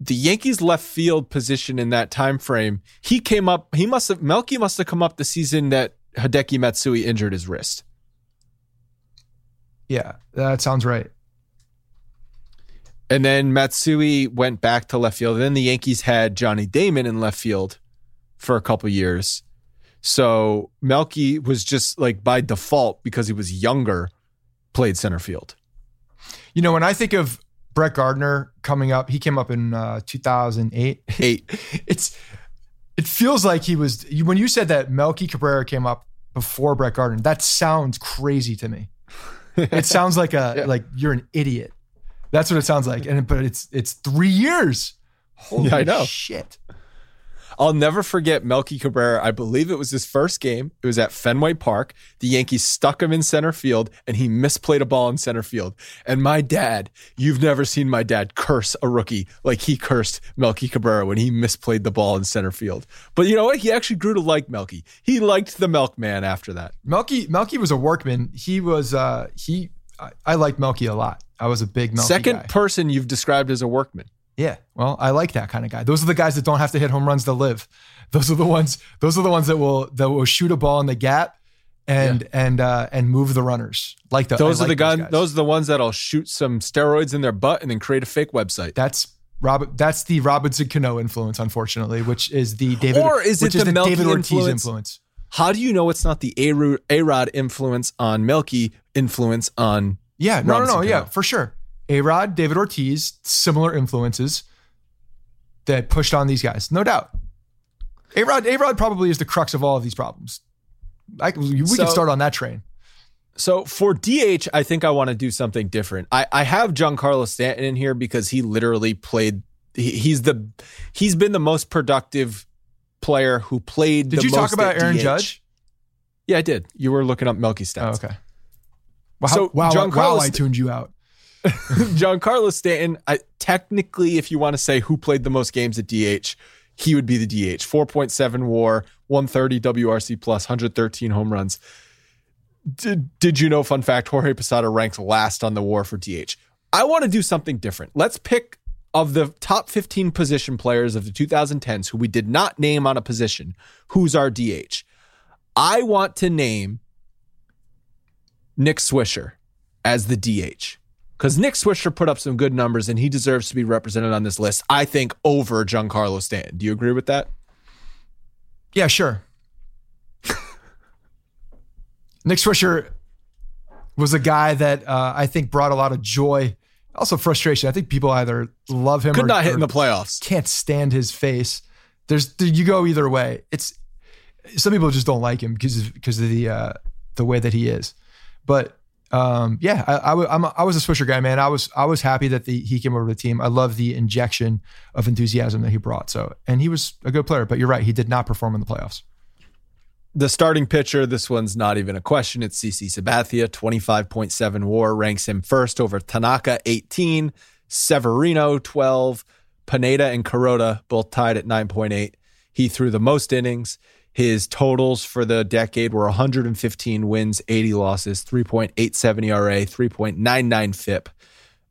the Yankees left field position in that time frame, he came up. He must have Melky must have come up the season that Hideki Matsui injured his wrist. Yeah, that sounds right. And then Matsui went back to left field. And then the Yankees had Johnny Damon in left field for a couple years. So Melky was just like by default because he was younger, played center field. You know, when I think of Brett Gardner coming up, he came up in uh, 2008. Eight. it's it feels like he was when you said that Melky Cabrera came up before Brett Gardner. That sounds crazy to me. it sounds like a yeah. like you're an idiot. That's what it sounds like. And but it's it's three years. Holy yeah, I know. shit. I'll never forget Melky Cabrera. I believe it was his first game. It was at Fenway Park. The Yankees stuck him in center field and he misplayed a ball in center field. And my dad, you've never seen my dad curse a rookie like he cursed Melky Cabrera when he misplayed the ball in center field. But you know what? He actually grew to like Melky. He liked the milkman after that. Melky Melky was a workman. He was uh he I, I liked Melky a lot. I was a big Melky Second guy. person you've described as a workman. Yeah, well, I like that kind of guy. Those are the guys that don't have to hit home runs to live. Those are the ones. Those are the ones that will that will shoot a ball in the gap and yeah. and uh, and move the runners. Like the, those I are like the guys. Those are the ones that'll shoot some steroids in their butt and then create a fake website. That's Rob. That's the Robinson Cano influence, unfortunately, which is the David. Or is it the, the David Ortiz influence? influence? How do you know it's not the A Rod influence on Melky influence on yeah, no, no, no, yeah, for sure. A Rod, David Ortiz, similar influences that pushed on these guys, no doubt. A Rod, A Rod probably is the crux of all of these problems. I, we so, can start on that train. So for DH, I think I want to do something different. I, I have Giancarlo Stanton in here because he literally played. He, he's the he's been the most productive player who played. Did you talk about Aaron DH. Judge? Yeah, I did. You were looking up Melky stats. Oh, okay. Wow, so wow, Giancarlo wow, I tuned you out. Giancarlo Stanton, I, technically, if you want to say who played the most games at DH, he would be the DH. 4.7 war, 130 WRC plus, 113 home runs. Did, did you know, fun fact, Jorge Posada ranks last on the war for DH? I want to do something different. Let's pick of the top 15 position players of the 2010s who we did not name on a position, who's our DH? I want to name Nick Swisher as the DH. Because Nick Swisher put up some good numbers and he deserves to be represented on this list, I think, over Giancarlo Stanton. Do you agree with that? Yeah, sure. Nick Swisher was a guy that uh, I think brought a lot of joy, also frustration. I think people either love him could or not hit in the playoffs, can't stand his face. There's you go either way. It's some people just don't like him because because of the uh, the way that he is. But um, yeah, I, was a Swisher guy, man. I was I was happy that the, he came over to the team. I love the injection of enthusiasm that he brought. So, and he was a good player. But you're right, he did not perform in the playoffs. The starting pitcher, this one's not even a question. It's CC Sabathia, 25.7 WAR ranks him first over Tanaka, 18, Severino, 12, Pineda and Kuroda both tied at 9.8. He threw the most innings. His totals for the decade were 115 wins, 80 losses, 3.87 ERA, 3.99 FIP,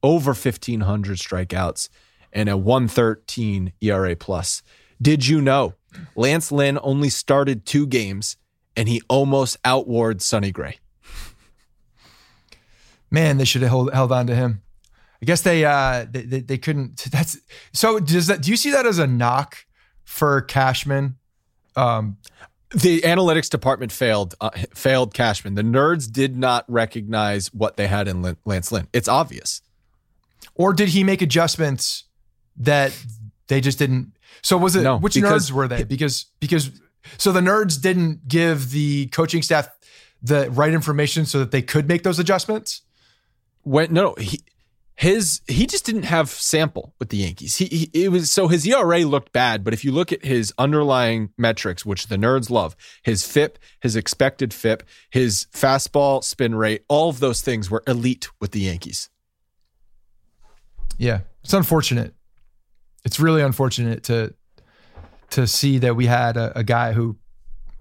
over 1,500 strikeouts, and a 113 ERA plus. Did you know Lance Lynn only started two games and he almost outwarred Sonny Gray? Man, they should have held, held on to him. I guess they, uh, they, they they couldn't. That's so. Does that? Do you see that as a knock for Cashman? Um, the analytics department failed uh, failed Cashman. The nerds did not recognize what they had in Lance Lynn. It's obvious. Or did he make adjustments that they just didn't? So was it no, which nerds were they? Because because so the nerds didn't give the coaching staff the right information so that they could make those adjustments. When no, he his he just didn't have sample with the Yankees. He, he, it was so his ERA looked bad, but if you look at his underlying metrics, which the nerds love, his FIP, his expected FIP, his fastball spin rate, all of those things were elite with the Yankees. Yeah, it's unfortunate. It's really unfortunate to to see that we had a, a guy who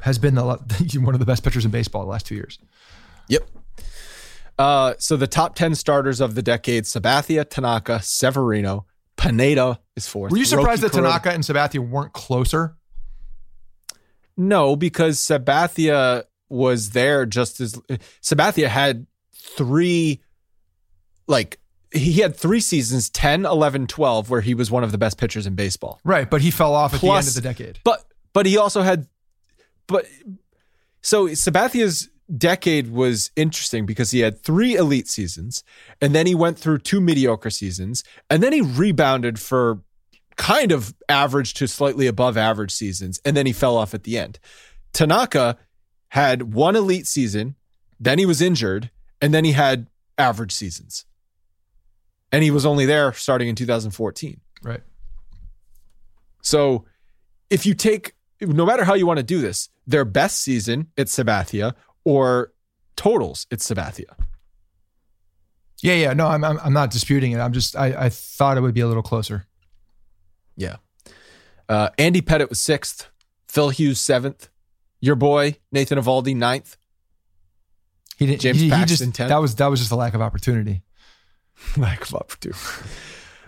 has been the, one of the best pitchers in baseball the last two years. Yep. Uh, so the top 10 starters of the decade Sabathia, Tanaka, Severino, Pineda is fourth. Were you surprised Roki that Tanaka and Sabathia weren't closer? No, because Sabathia was there just as Sabathia had three, like, he had three seasons 10 11 12 where he was one of the best pitchers in baseball right but he fell off at the end of the decade but but he also had but so Sabathia's decade was interesting because he had three elite seasons and then he went through two mediocre seasons and then he rebounded for kind of average to slightly above average seasons and then he fell off at the end. Tanaka had one elite season, then he was injured, and then he had average seasons. And he was only there starting in 2014. Right. So if you take no matter how you want to do this, their best season, it's Sabathia, or totals, it's Sabathia. Yeah, yeah. No, I'm, I'm, I'm not disputing it. I'm just, I, I thought it would be a little closer. Yeah. Uh, Andy Pettitte was sixth, Phil Hughes seventh, your boy Nathan Eovaldi, ninth. He didn't. James he, Paxton he just, That was that was just a lack of opportunity. lack of opportunity.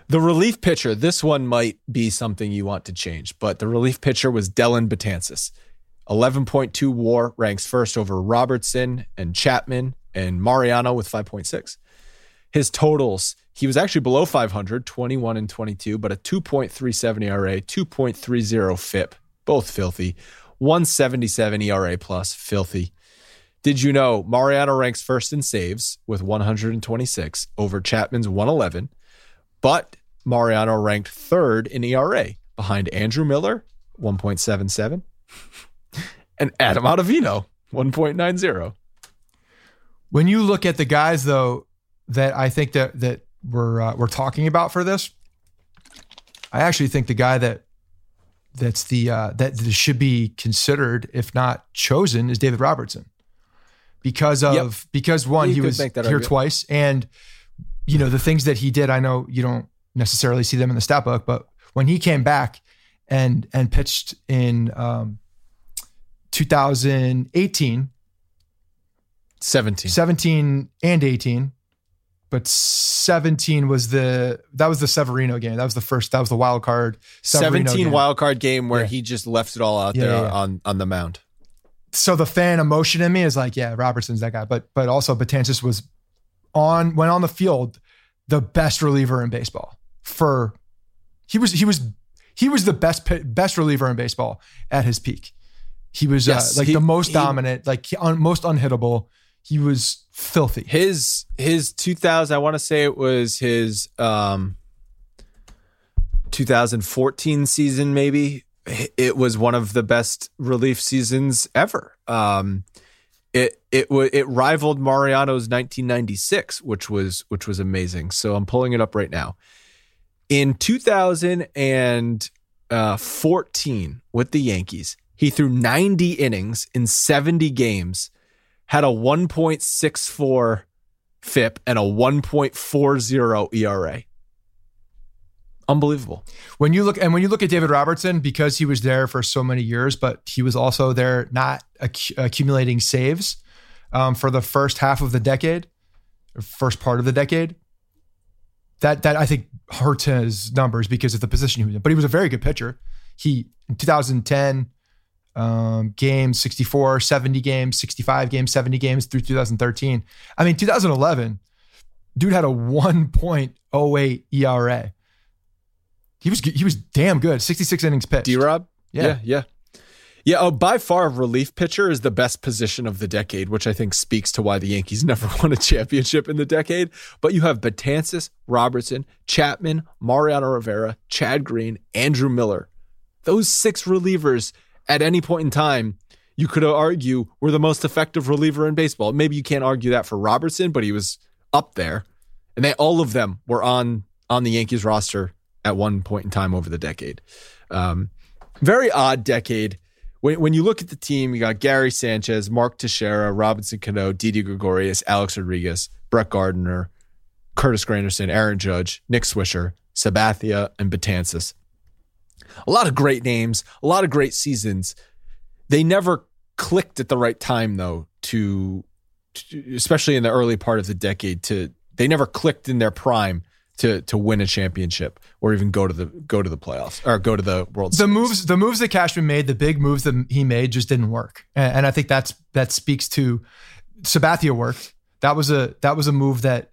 The relief pitcher, this one might be something you want to change, but the relief pitcher was Dellin Betances. 11.2 war ranks first over Robertson and Chapman and Mariano with 5.6. His totals, he was actually below 500, 21 and 22, but a 2.37 ERA, 2.30 FIP, both filthy. 177 ERA plus, filthy. Did you know Mariano ranks first in saves with 126 over Chapman's 111, but Mariano ranked third in ERA behind Andrew Miller, 1.77, and Adam Ottavino, 1.90. When you look at the guys, though, that I think that that we're uh, we're talking about for this, I actually think the guy that that's the uh, that should be considered, if not chosen, is David Robertson, because of yep. because one you he was here argument. twice, and you know the things that he did. I know you don't necessarily see them in the stat book, but when he came back and and pitched in um, 2018, 17, 17 and 18, but 17 was the that was the Severino game. That was the first. That was the wild card. Severino 17 game. wild card game where yeah. he just left it all out yeah, there yeah, on on the mound. So the fan emotion in me is like, yeah, Robertson's that guy. But but also Betances was on when on the field the best reliever in baseball for he was he was he was the best best reliever in baseball at his peak. He was uh, yes, uh, like he, the most he, dominant, like un, most unhittable. He was filthy. His his 2000, I want to say it was his um 2014 season maybe. It was one of the best relief seasons ever. Um it it it rivaled Mariano's 1996, which was which was amazing. So I'm pulling it up right now. In 2014 with the Yankees, he threw 90 innings in 70 games, had a 1.64 FIP and a 1.40 ERA. Unbelievable. When you look and when you look at David Robertson, because he was there for so many years, but he was also there not acc- accumulating saves um, for the first half of the decade, first part of the decade that that I think hurts his numbers because of the position he was in. But he was a very good pitcher. He in 2010 um, games, 64, 70 games, 65 games, 70 games through 2013. I mean, 2011, dude had a 1.08 ERA. He was he was damn good. 66 innings pitched. D Rob? Yeah. yeah, yeah. Yeah, oh, by far, relief pitcher is the best position of the decade, which I think speaks to why the Yankees never won a championship in the decade. But you have Betances, Robertson, Chapman, Mariano Rivera, Chad Green, Andrew Miller. Those six relievers at any point in time, you could argue were the most effective reliever in baseball. Maybe you can't argue that for Robertson, but he was up there. And they all of them were on on the Yankees roster at one point in time over the decade. Um, very odd decade when, when you look at the team, you got Gary Sanchez, Mark Teixeira, Robinson Cano, Didi Gregorius, Alex Rodriguez, Brett Gardner, Curtis Granderson, Aaron Judge, Nick Swisher, Sabathia, and Betances. A lot of great names, a lot of great seasons. They never clicked at the right time though to, to especially in the early part of the decade to they never clicked in their prime to to win a championship or even go to the go to the playoffs or go to the World. The Series. moves, the moves that Cashman made, the big moves that he made, just didn't work, and, and I think that's that speaks to Sabathia worked. That was a that was a move that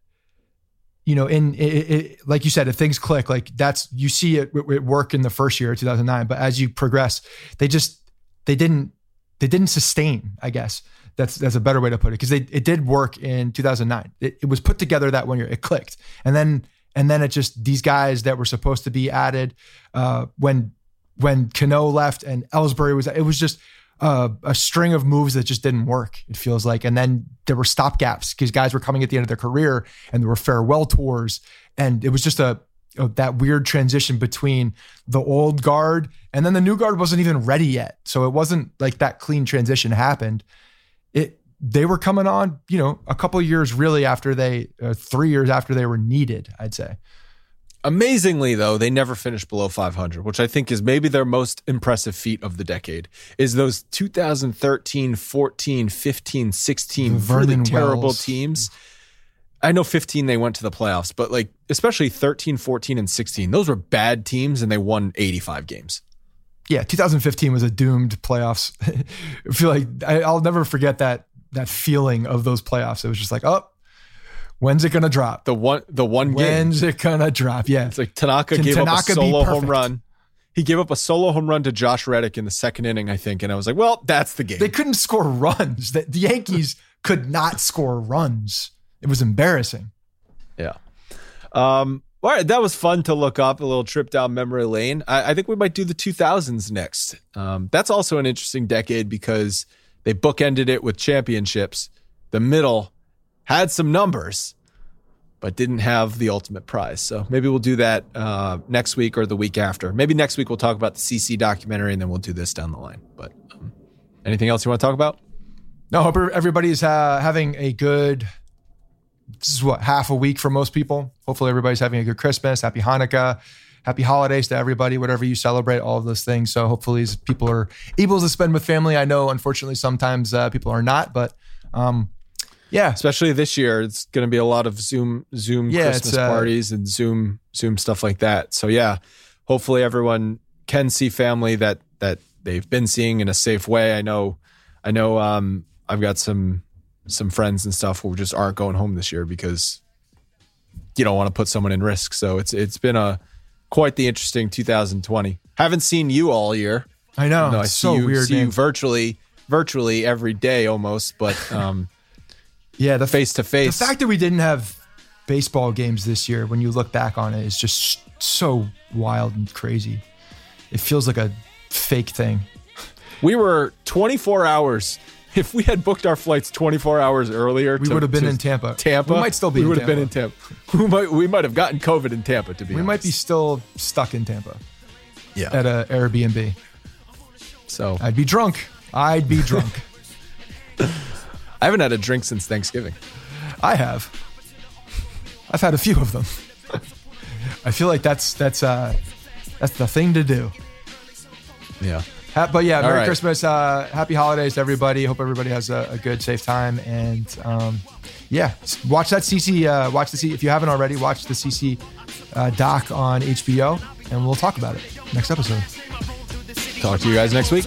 you know, in it, it, like you said, if things click, like that's you see it, it work in the first year, 2009. But as you progress, they just they didn't they didn't sustain. I guess that's that's a better way to put it because they it did work in 2009. It, it was put together that one year. It clicked, and then and then it just these guys that were supposed to be added uh, when when Cano left and Ellsbury was it was just uh, a string of moves that just didn't work. It feels like, and then there were stopgaps because guys were coming at the end of their career, and there were farewell tours, and it was just a, a, that weird transition between the old guard and then the new guard wasn't even ready yet, so it wasn't like that clean transition happened. It they were coming on, you know, a couple years really after they, uh, three years after they were needed, I'd say. Amazingly, though, they never finished below 500, which I think is maybe their most impressive feat of the decade. Is those 2013, 14, 15, 16 really terrible Wells. teams. I know 15 they went to the playoffs, but like especially 13, 14, and 16, those were bad teams and they won 85 games. Yeah, 2015 was a doomed playoffs. I feel like I, I'll never forget that that feeling of those playoffs. It was just like, oh, When's it gonna drop? The one, the one game When's game. it gonna drop? Yeah, it's like Tanaka Can gave Tanaka up a solo home run. He gave up a solo home run to Josh Reddick in the second inning, I think, and I was like, "Well, that's the game." They couldn't score runs. The, the Yankees could not score runs. It was embarrassing. Yeah. Um. All right, that was fun to look up. A little trip down memory lane. I, I think we might do the 2000s next. Um, that's also an interesting decade because they bookended it with championships. The middle had some numbers, but didn't have the ultimate prize. So maybe we'll do that uh, next week or the week after. Maybe next week we'll talk about the CC documentary and then we'll do this down the line. But um, anything else you want to talk about? No, hope everybody's uh, having a good. This is what half a week for most people. Hopefully, everybody's having a good Christmas, happy Hanukkah, happy holidays to everybody, whatever you celebrate, all of those things. So hopefully, people are able to spend with family. I know, unfortunately, sometimes uh, people are not, but um, yeah, especially this year, it's going to be a lot of Zoom Zoom yeah, Christmas uh, parties and Zoom Zoom stuff like that. So yeah, hopefully everyone can see family that that they've been seeing in a safe way. I know, I know. Um, I've got some some friends and stuff who just aren't going home this year because you don't want to put someone in risk. So it's it's been a quite the interesting 2020. Haven't seen you all year. I know. No, I so you, weird. See you virtually virtually every day almost, but um, yeah, the face to face. The fact that we didn't have baseball games this year, when you look back on it, is just so wild and crazy. It feels like a fake thing. We were 24 hours. If we had booked our flights 24 hours earlier, we to, would have been in Tampa. Tampa, we might still be. We would have been in Tampa. We might, we might have gotten COVID in Tampa. To be, we honest. might be still stuck in Tampa. Yeah, at a Airbnb. So I'd be drunk. I'd be drunk. I haven't had a drink since Thanksgiving. I have. I've had a few of them. I feel like that's that's uh that's the thing to do. Yeah. Ha- but yeah, Merry right. Christmas, uh, Happy Holidays to everybody. Hope everybody has a, a good, safe time, and um, yeah, watch that CC. Uh, watch the C if you haven't already. Watch the CC uh, doc on HBO, and we'll talk about it next episode. Talk to you guys next week.